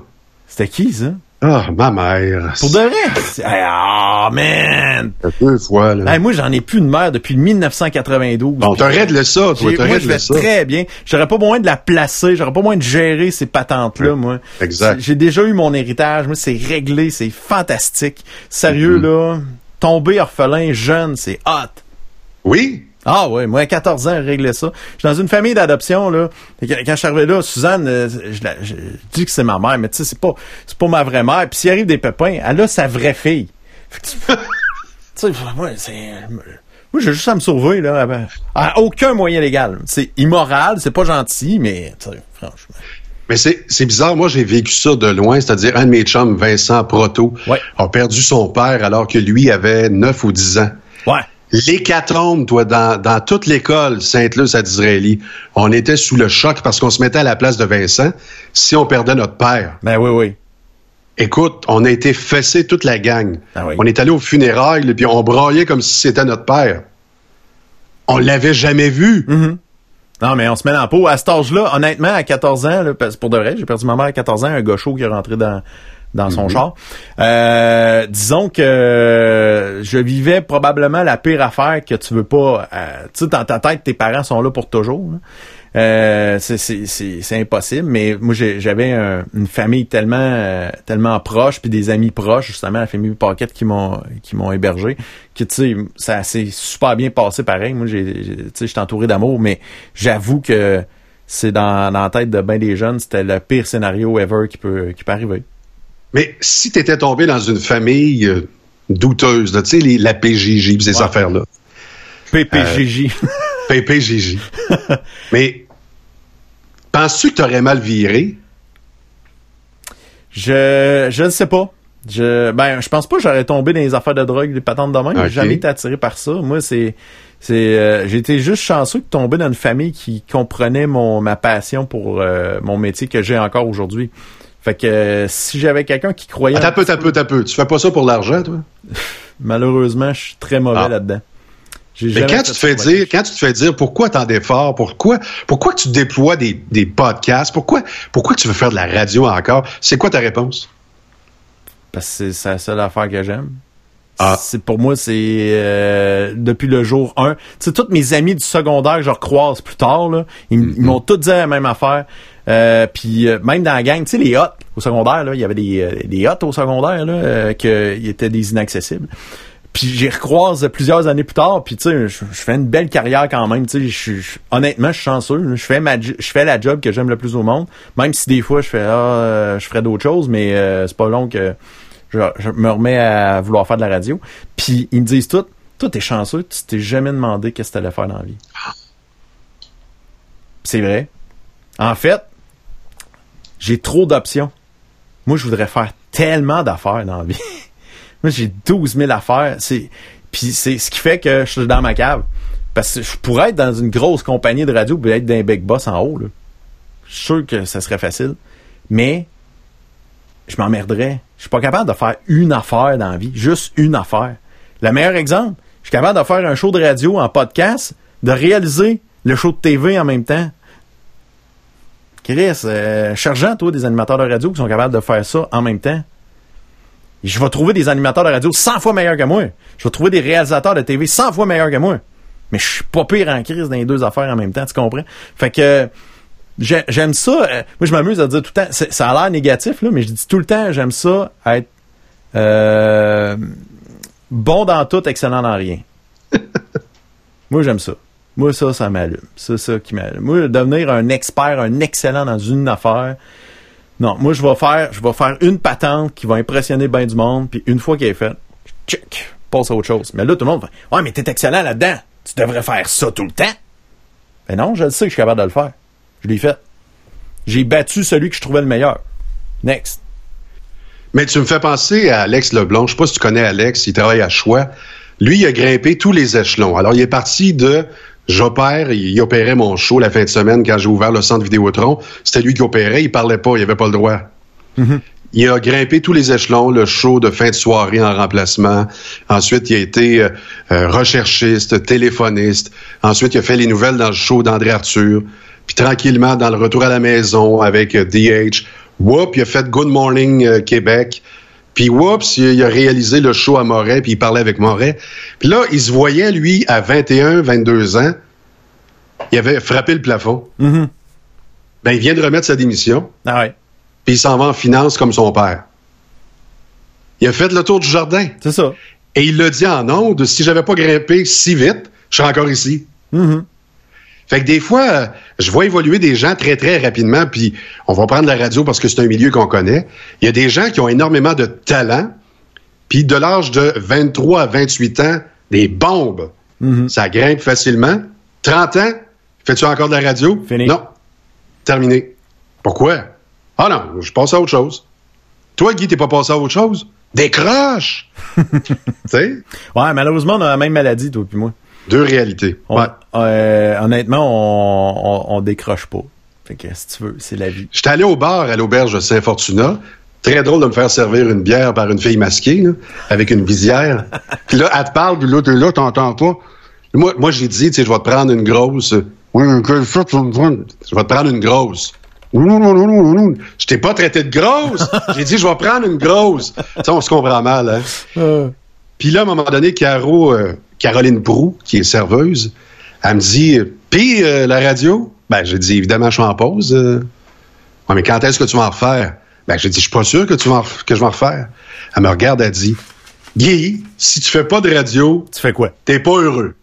C'était qui ça? Ah, ma mère. Pour de vrai? Ah man! Deux fois, là. Hey, moi j'en ai plus de mère depuis 1992. Bon, t'as règle ça, toi. Moi, je vais ça. très bien. J'aurais pas besoin de la placer, j'aurais pas besoin de gérer ces patentes-là, moi. Exact. J'ai déjà eu mon héritage, moi, c'est réglé, c'est fantastique. Sérieux, là, tomber orphelin jeune, c'est hot. Oui? Ah ouais, moi à 14 ans, je réglais ça. Je suis dans une famille d'adoption là. Et Quand je suis arrivé là, Suzanne, euh, je, la- je dis que c'est ma mère, mais tu sais c'est pas c'est pas ma vraie mère. Puis s'il arrive des pépins, elle a sa vraie fille. Fait que tu sais moi c'est moi j'ai juste à me sauver là à, à aucun moyen légal. C'est immoral, c'est pas gentil, mais tu sais franchement. Mais c'est c'est bizarre. Moi, j'ai vécu ça de loin. C'est-à-dire, un de mes chums, Vincent Proto, Ouais. a perdu son père alors que lui avait 9 ou 10 ans. Ouais. L'hécatombe, toi, dans, dans toute l'école Sainte-Luce à Disraeli, on était sous le choc parce qu'on se mettait à la place de Vincent si on perdait notre père. Ben oui oui. Écoute, on a été fessés toute la gang. Ah oui. On est allé au funérailles, puis on braillait comme si c'était notre père. On l'avait jamais vu. Mm. Non, mais on se met dans la peau. À cet âge-là, honnêtement, à 14 ans, là, pour de vrai, j'ai perdu ma mère à 14 ans, un chaud qui est rentré dans, dans son char. Euh, disons que je vivais probablement la pire affaire que tu veux pas. euh, tu sais, dans ta tête, tes parents sont là pour toujours. Euh, c'est- c'est c'est- c'est impossible, mais moi j'ai- j'avais un- une famille tellement euh, tellement proche puis des amis proches justement la famille Paquette qui m'ont qui m'ont hébergé que tu sais ça s'est super bien passé pareil. Moi j'ai j'ai- tu sais j'étais entouré d'amour, mais j'avoue que c'est dans, dans la tête de bien des jeunes c'était le pire scénario ever qui peut qui peut arriver. Mais si tu étais tombé dans une famille euh, douteuse, tu sais, la PJJ, ces Ouais. affaires-là. PPGJ. PPJJ. Mais penses-tu que tu aurais mal viré? Je, je ne sais pas. Je, ben, je pense pas que j'aurais tombé dans les affaires de drogue, des patentes de même. Ok. J'ai jamais été attiré par ça. Moi, c'est, c'est, euh, j'ai été juste chanceux de tomber dans une famille qui comprenait mon, ma passion pour euh, mon métier que j'ai encore aujourd'hui. Fait que euh, si j'avais quelqu'un qui croyait, T'as peu, t'as peu, t'as peu. Tu fais pas ça pour l'argent, toi? malheureusement, je suis très mauvais Ah. là-dedans. Mais quand tu te fais dire, quand tu te fais dire pourquoi tant d'efforts, pourquoi, pourquoi tu déploies des, des podcasts, pourquoi, pourquoi tu veux faire de la radio encore, c'est quoi ta réponse? Parce que c'est c'est la seule affaire que j'aime. Ah. C'est pour moi, c'est euh, depuis le jour 1. Tu sais, tous mes amis du secondaire que je recroise plus tard, là, ils, m- ils m'ont tous dit la même affaire. Euh, puis euh, même dans la gang, tu sais, les hots au secondaire, là, il y avait des, euh, des hots au secondaire là, euh, que ils étaient des inaccessibles. Puis j'y recroise plusieurs années plus tard, puis tu sais, je, je fais une belle carrière quand même. Tu sais, honnêtement, je suis chanceux. Je fais ma, je fais la job que j'aime le plus au monde. Même si des fois je fais, ah, je ferais d'autres choses, mais euh, c'est pas long que je, me remets à vouloir faire de la radio. Puis ils me disent tout, toi t'es chanceux, tu t'es jamais demandé qu'est-ce que t'allais faire dans la vie. C'est vrai. En fait, j'ai trop d'options. Moi, je voudrais faire tellement d'affaires dans la vie. Moi, j'ai 12 000 affaires. C'est, puis c'est ce qui fait que je suis dans ma cave. Parce que je pourrais être dans une grosse compagnie de radio et être d'un big boss en haut. Là. Je suis sûr que ça serait facile. Mais je m'emmerderais. Je suis pas capable de faire une affaire dans la vie. Juste une affaire. Le meilleur exemple, je suis capable de faire un show de radio en podcast, de réaliser le show de TV en même temps. Chris, euh, chargeant, toi, des animateurs de radio qui sont capables de faire ça en même temps. Je vais trouver des animateurs de radio 100 fois meilleurs que moi. Je vais trouver des réalisateurs de TV 100 fois meilleurs que moi. Mais je suis pas pire en crise dans les deux affaires en même temps, tu comprends? Fait que j'ai- j'aime ça. euh, moi, je m'amuse à dire tout le temps. c'est- Ça a l'air négatif, là, mais je dis tout le temps, j'aime ça être euh, bon dans tout, excellent dans rien. moi, j'aime ça. Moi, ça, ça m'allume. C'est ça qui m'allume. Moi, devenir un expert, un excellent dans une affaire. Non, moi, je vais faire, je vais faire une patente qui va impressionner bien du monde, puis une fois qu'elle est faite, check, passe à autre chose. Mais là, tout le monde fait, ouais, mais t'es excellent là-dedans. Tu devrais faire ça tout le temps. Ben non, je le sais que je suis capable de le faire. Je l'ai fait. J'ai battu celui que je trouvais le meilleur. Next. Mais tu me fais penser à Alex Leblond. Je sais pas si tu connais Alex, il travaille à Choix. Lui, il a grimpé tous les échelons. Alors, il est parti de j'opère, il opérait mon show la fin de semaine quand j'ai ouvert le centre Vidéotron. C'était lui qui opérait, il parlait pas, il avait pas le droit. Il a grimpé tous les échelons, le show de fin de soirée en remplacement. Ensuite, il a été euh, euh, recherchiste, téléphoniste. Ensuite, il a fait les nouvelles dans le show d'André Arthur. Puis tranquillement, dans le retour à la maison avec euh, DH, whoop, il a fait Good Morning euh, Québec. Puis whoops, il, a réalisé le show à Moret, puis il parlait avec Moret. Puis là, il se voyait, lui, à 21, 22 ans, il avait frappé le plafond. Mhm. Ben, il vient de remettre sa démission Ah ouais. puis il s'en va en finance comme son père. Il a fait le tour du jardin. C'est ça. Et il l'a dit en ondes, si j'avais pas grimpé si vite, je serais encore ici. Mhm. Fait que des fois, je vois évoluer des gens très, très rapidement, puis on va prendre la radio parce que c'est un milieu qu'on connaît. Il y a des gens qui ont énormément de talent, puis de l'âge de 23 à 28 ans, des bombes. Mhm. Ça grimpe facilement. 30 ans, fais-tu encore de la radio? Fini. Non. Terminé. Pourquoi? Ah non, je passe à autre chose. Toi, Guy, t'es pas passé à autre chose? Décroche! tu sais? Ouais, malheureusement, on a la même maladie, toi puis moi. Deux réalités. On- Ouais. euh, honnêtement, on, on, on décroche pas. Fait que si tu veux, c'est la vie. J'étais allé au bar à l'auberge de Saint-Fortuna. Très drôle de me faire servir une bière par une fille masquée, là, avec une visière. puis là, elle te parle, puis là, t'es là, t'entends pas. Moi, moi j'ai dit, tu sais, je vais te prendre une grosse. Oui? Je vais te prendre une grosse. Non, non, non, non, non. Je t'ai pas traité de grosse. J'ai dit, je vais prendre une grosse. Tu sais, on se comprend mal, hein. Puis là, à un moment donné, Caro, euh, Caroline Prou, qui est serveuse, elle me dit Puis euh, la radio? Ben, j'ai dit évidemment, je suis en pause. euh. Ouais, mais quand est-ce que tu vas en refaire? Ben, j'ai dit Je suis pas sûr que, tu vas en ref- que je vais en refaire. Elle me regarde, elle dit Guy, si tu fais pas de radio, Tu fais quoi? t'es pas heureux.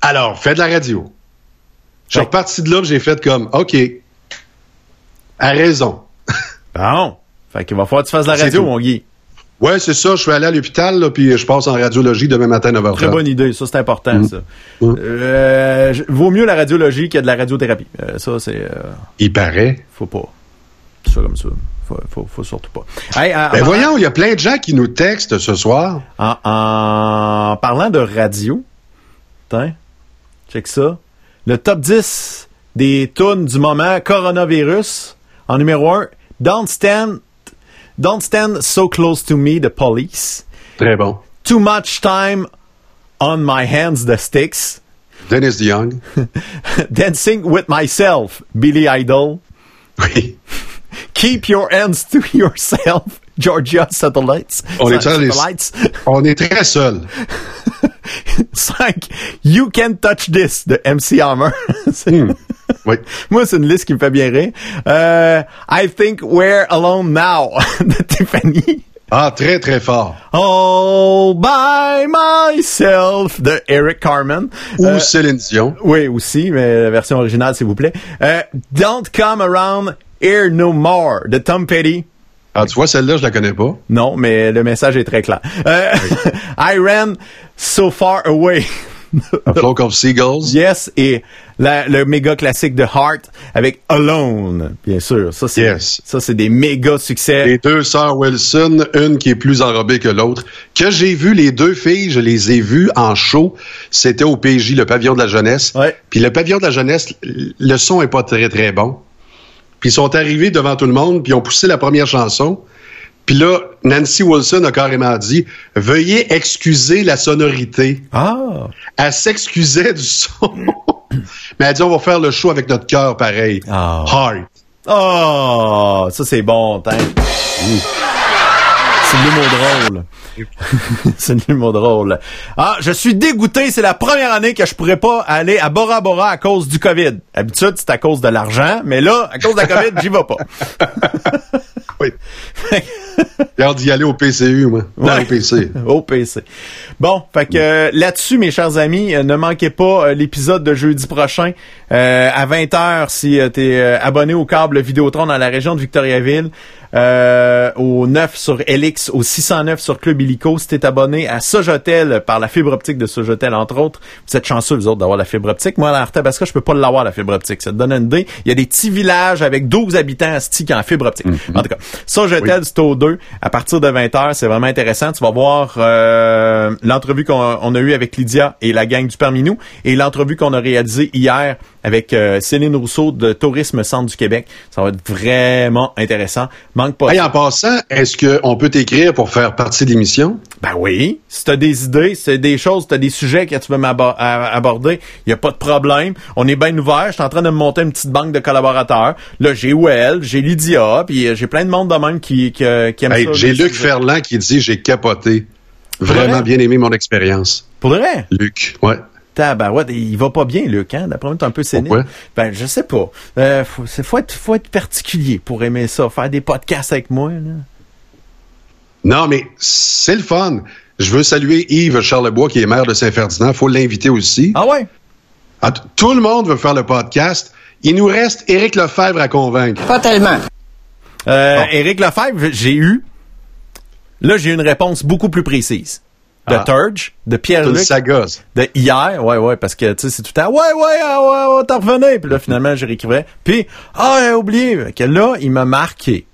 Alors, fais de la radio. Je suis Ouais. reparti de là, j'ai fait comme OK. À raison. Bon. Fait qu'il va falloir que tu fasses de la radio, mon Guy. Ouais, c'est ça. Je suis allé à l'hôpital, là, puis je passe en radiologie demain matin à 9h30. Très bonne idée. Ça, c'est important, Mm. ça. Mm. Euh, vaut mieux la radiologie que de la radiothérapie. Euh, ça, c'est... euh, Il paraît. faut pas. Ça comme ça. Faut faut, faut, faut surtout pas. Hey, en- Ben en- voyons, il y a plein de gens qui nous textent ce soir. En, en parlant de radio, tiens, check ça. Le top 10 des tunes du moment coronavirus. En numéro 1, Don't Stand, Don't Stand So Close to Me, The Police. Très bon. Too Much Time on My Hands, The Sticks. Dennis Young. Dancing with Myself, Billy Idol. Oui. Keep Your Hands to Yourself, Georgia Satellites. On est Satellites. On est très seuls. 5. You Can Touch This de MC Hammer. Hmm. Oui. Moi, c'est une liste qui me fait bien rire. Euh, I Think We're Alone Now de Tiffany. Ah, très, très fort. All by myself de Eric Carmen. Ou Euh, Céline Dion. oui, aussi, mais la version originale, s'il vous plaît. Euh, Don't Come Around Here No More de Tom Petty. Ah, tu vois, celle-là, je la connais pas. Non, mais le message est très clair. Euh, I ran so far away. A Flock of Seagulls. Yes, et la- le méga classique de Heart avec Alone, bien sûr. Ça, c'est, Yes. ça, c'est des méga succès. Les deux sœurs Wilson, une qui est plus enrobée que l'autre. Que j'ai vu les deux filles, je les ai vues en show. C'était au PJ, le pavillon de la jeunesse. Ouais. Puis le pavillon de la jeunesse, le son est pas très très bon. Puis ils sont arrivés devant tout le monde, puis ils ont poussé la première chanson. Puis là, Nancy Wilson a carrément dit Veuillez excuser la sonorité. Ah! Elle s'excusait du son. Mais elle dit On va faire le show avec notre cœur pareil. Ah. Heart. Oh! Ça, c'est bon. C'est de l'humour drôle. c'est de l'humour drôle. Ah, je suis dégoûté. C'est la première année que je pourrais pas aller à Bora Bora à cause du COVID. Habitude, c'est à cause de l'argent, mais là, à cause de la COVID, j'y vais pas. Oui. J'ai hâte d'y aller au PCU, moi. Non, Ouais. au PC. Au PC. Bon, fait que euh, là-dessus, mes chers amis, euh, ne manquez pas euh, l'épisode de jeudi prochain euh, à 20h si tu es abonné au câble Vidéotron dans la région de Victoriaville, euh, au 9 sur Elix, au 609 sur Club Illico. Si t'es abonné à Sojotel par la fibre optique de Sojotel, entre autres, vous êtes chanceux, vous autres, d'avoir la fibre optique. Moi, à Arthabasca, je peux pas l'avoir, la fibre optique. Ça te donne une idée. Il y a des petits villages avec 12 habitants qui ont la fibre optique. En tout cas, Sojotel, c'est au 2 à partir de 20h. C'est vraiment intéressant. Tu vas voir euh, l'entrevue qu'on on a eue avec Lydia et la gang du Parminou et l'entrevue qu'on a réalisée hier avec euh, Céline Rousseau de Tourisme Centre du Québec. Ça va être vraiment intéressant. Manque pas. Hey, en passant, est-ce qu'on peut t'écrire pour faire partie de l'émission? Ben oui. Si t'as des idées, si t'as des choses, si t'as des sujets que tu veux m'aborder, il y a pas de problème. On est bien ouvert. Je suis en train de me monter une petite banque de collaborateurs. Là, j'ai Well, j'ai Lydia, puis euh, j'ai plein de monde de même qui, qui, euh, qui aime Hey, ça. j'ai Luc sujets. Ferland qui dit j'ai capoté. vrai? Vraiment bien aimé mon expérience. Pour vrai? Luc, ouais. Tabarouette, il va pas bien, Luc, hein? D'après moi, t'es un peu sénile. Pourquoi? Ben, je sais pas. Euh, faut, être, faut être particulier pour aimer ça. Faire des podcasts avec moi, là. Non, mais c'est le fun. Je veux saluer Yves Charlebois, qui est maire de Saint-Ferdinand. faut l'inviter aussi. Ah ouais? Ah, Tout le monde veut faire le podcast. Il nous reste Éric Lefebvre à convaincre. Pas tellement. Euh, Bon. Éric Lefebvre, j'ai eu. Là, j'ai une réponse beaucoup plus précise. De Ah. Turge, de Pierre-Luc, de hier. Ouais, ouais, parce que, tu sais, c'est tout le temps, ouais, ouais, ah, ouais, ouais, t'en revenais. Puis là, finalement, j'ai réécrivais. Puis, ah, j'ai oublié. Que là, il m'a marqué.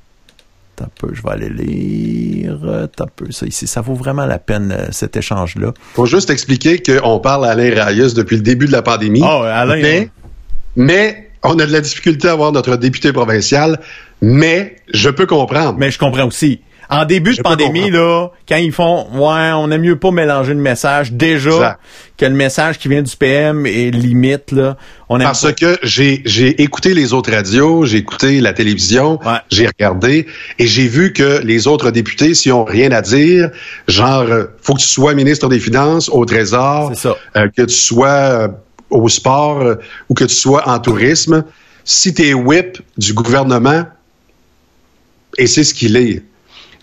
T'as peu, je vais aller lire. T'as peu, ça ici. Ça vaut vraiment la peine, euh, cet échange-là. Faut juste expliquer qu'on parle à Alain Rayus depuis le début de la pandémie. Ouais, Alain, Mais, hein. mais on a de la difficulté à avoir notre député provincial. Mais je peux comprendre. Mais je comprends aussi. En début de pandémie, là, quand ils font, ouais, on aime mieux pas mélanger le message, déjà, Exact. que le message qui vient du PM est limite, là. On Parce pas. que j'ai j'ai écouté les autres radios, j'ai écouté la télévision, Ouais. j'ai regardé et j'ai vu que les autres députés, s'ils ont rien à dire, genre euh, faut que tu sois ministre des Finances, au Trésor, euh, que tu sois euh, au sport euh, ou que tu sois en tourisme, si tu es whip du gouvernement, et c'est ce qu'il est.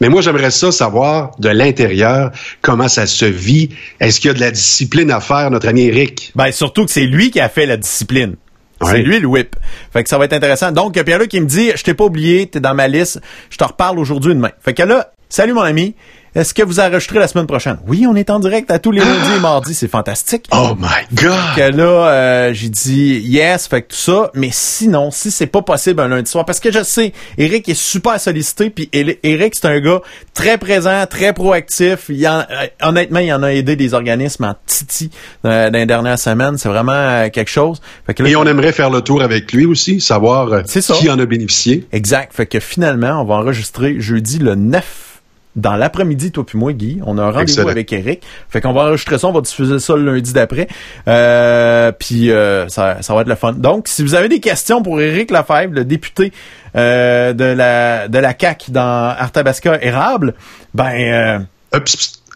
Mais moi, j'aimerais ça savoir de l'intérieur comment ça se vit. Est-ce qu'il y a de la discipline à faire, notre ami Eric? Ben, surtout que c'est lui qui a fait la discipline. C'est Ouais. lui le whip. Fait que ça va être intéressant. Donc, Pierre-Luc, il me dit, je t'ai pas oublié, t'es dans ma liste, je te reparle aujourd'hui demain. Fait que là, salut mon ami, est-ce que vous enregistrez la semaine prochaine? Oui, on est en direct à tous les lundis et mardis, c'est fantastique. Oh my God! que là, euh, j'ai dit yes, fait que tout ça. Mais sinon, si c'est pas possible un lundi soir, parce que je sais, Eric est super sollicité, puis Eric c'est un gars très présent, très proactif. Il en, euh, honnêtement, il en a aidé des organismes en titi euh, dans les dernières semaines. C'est vraiment euh, quelque chose. Fait que Et on aimerait faire le tour avec lui aussi, savoir qui en a bénéficié. Exact. Fait que finalement, on va enregistrer jeudi le 9 dans l'après-midi, toi puis moi, Guy. On a un rendez-vous avec Eric. Fait qu'on va enregistrer ça, on va diffuser ça le lundi d'après. Euh, puis euh, ça, ça va être le fun. Donc, si vous avez des questions pour Eric Lefebvre, le député euh, de la de la CAC dans Arthabasca Érable, ben euh,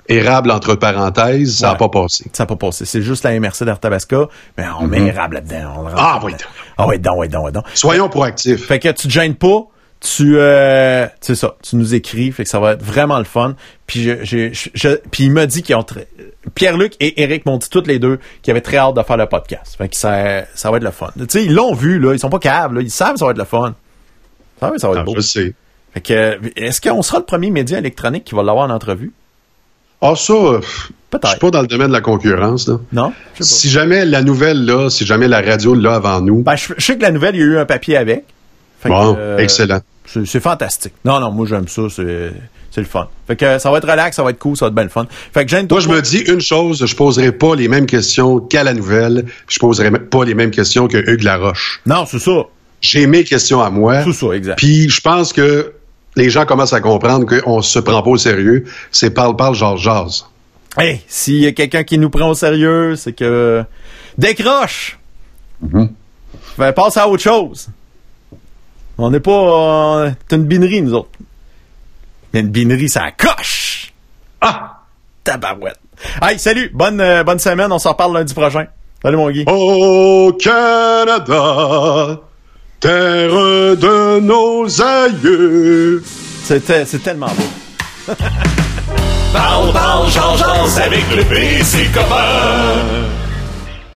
Érable entre parenthèses, ça n'a pas passé. Ça n'a pas passé. C'est juste la MRC d'Arthabasca, mais on met mm-hmm. érable là-dedans. ah oui. Ah oui, donc, oui, donc, oui, donc. Soyons proactifs. Fait que tu te gênes pas tu euh, c'est ça, tu nous écris, fait que ça va être vraiment le fun. Puis je, je, puis il m'a dit qu'ils ont Pierre-Luc et Eric m'ont dit toutes les deux qu'ils avaient très hâte de faire le podcast. Fait que ça, ça va être le fun. Tu sais, ils l'ont vu là, ils sont pas câbles, ils savent que ça va être le fun. Ça va, ça va être ah, beau. Je sais. Fait que est-ce qu'on sera le premier média électronique qui va l'avoir en entrevue? Ah ça Peut-être. Je suis pas dans le domaine de la concurrence là. Non? Si jamais la nouvelle là, si jamais la radio là avant nous. Ben, je, sais que la nouvelle, il y a eu un papier avec. Bon, euh, excellent. C'est fantastique. Non, non, moi j'aime ça, c'est c'est le fun. Fait que ça va être relax, ça va être cool, ça va être bien le fun. Fait que Moi, je me dis une chose, je poserai pas les mêmes questions qu'à la nouvelle, je poserai pas les mêmes questions que Hugues Laroche. Non, c'est ça. J'ai mes questions à moi. C'est ça, exact. Puis je pense que les gens commencent à comprendre qu'on se prend pas au sérieux. C'est parle, parle, genre, jase. Hey, s'il y a quelqu'un qui nous prend au sérieux, c'est que décroche. Mm passe à autre chose. On n'est pas. T'es une binerie, nous autres. Mais une binerie, ça coche! Ah! Tabarouette. Hey, salut! Bonne, euh, bonne semaine, on s'en parle lundi prochain. Salut, mon Guy. Au Canada, terre de nos aïeux. C'était, c'est tellement beau. parle, parle, change, avec le PC copain.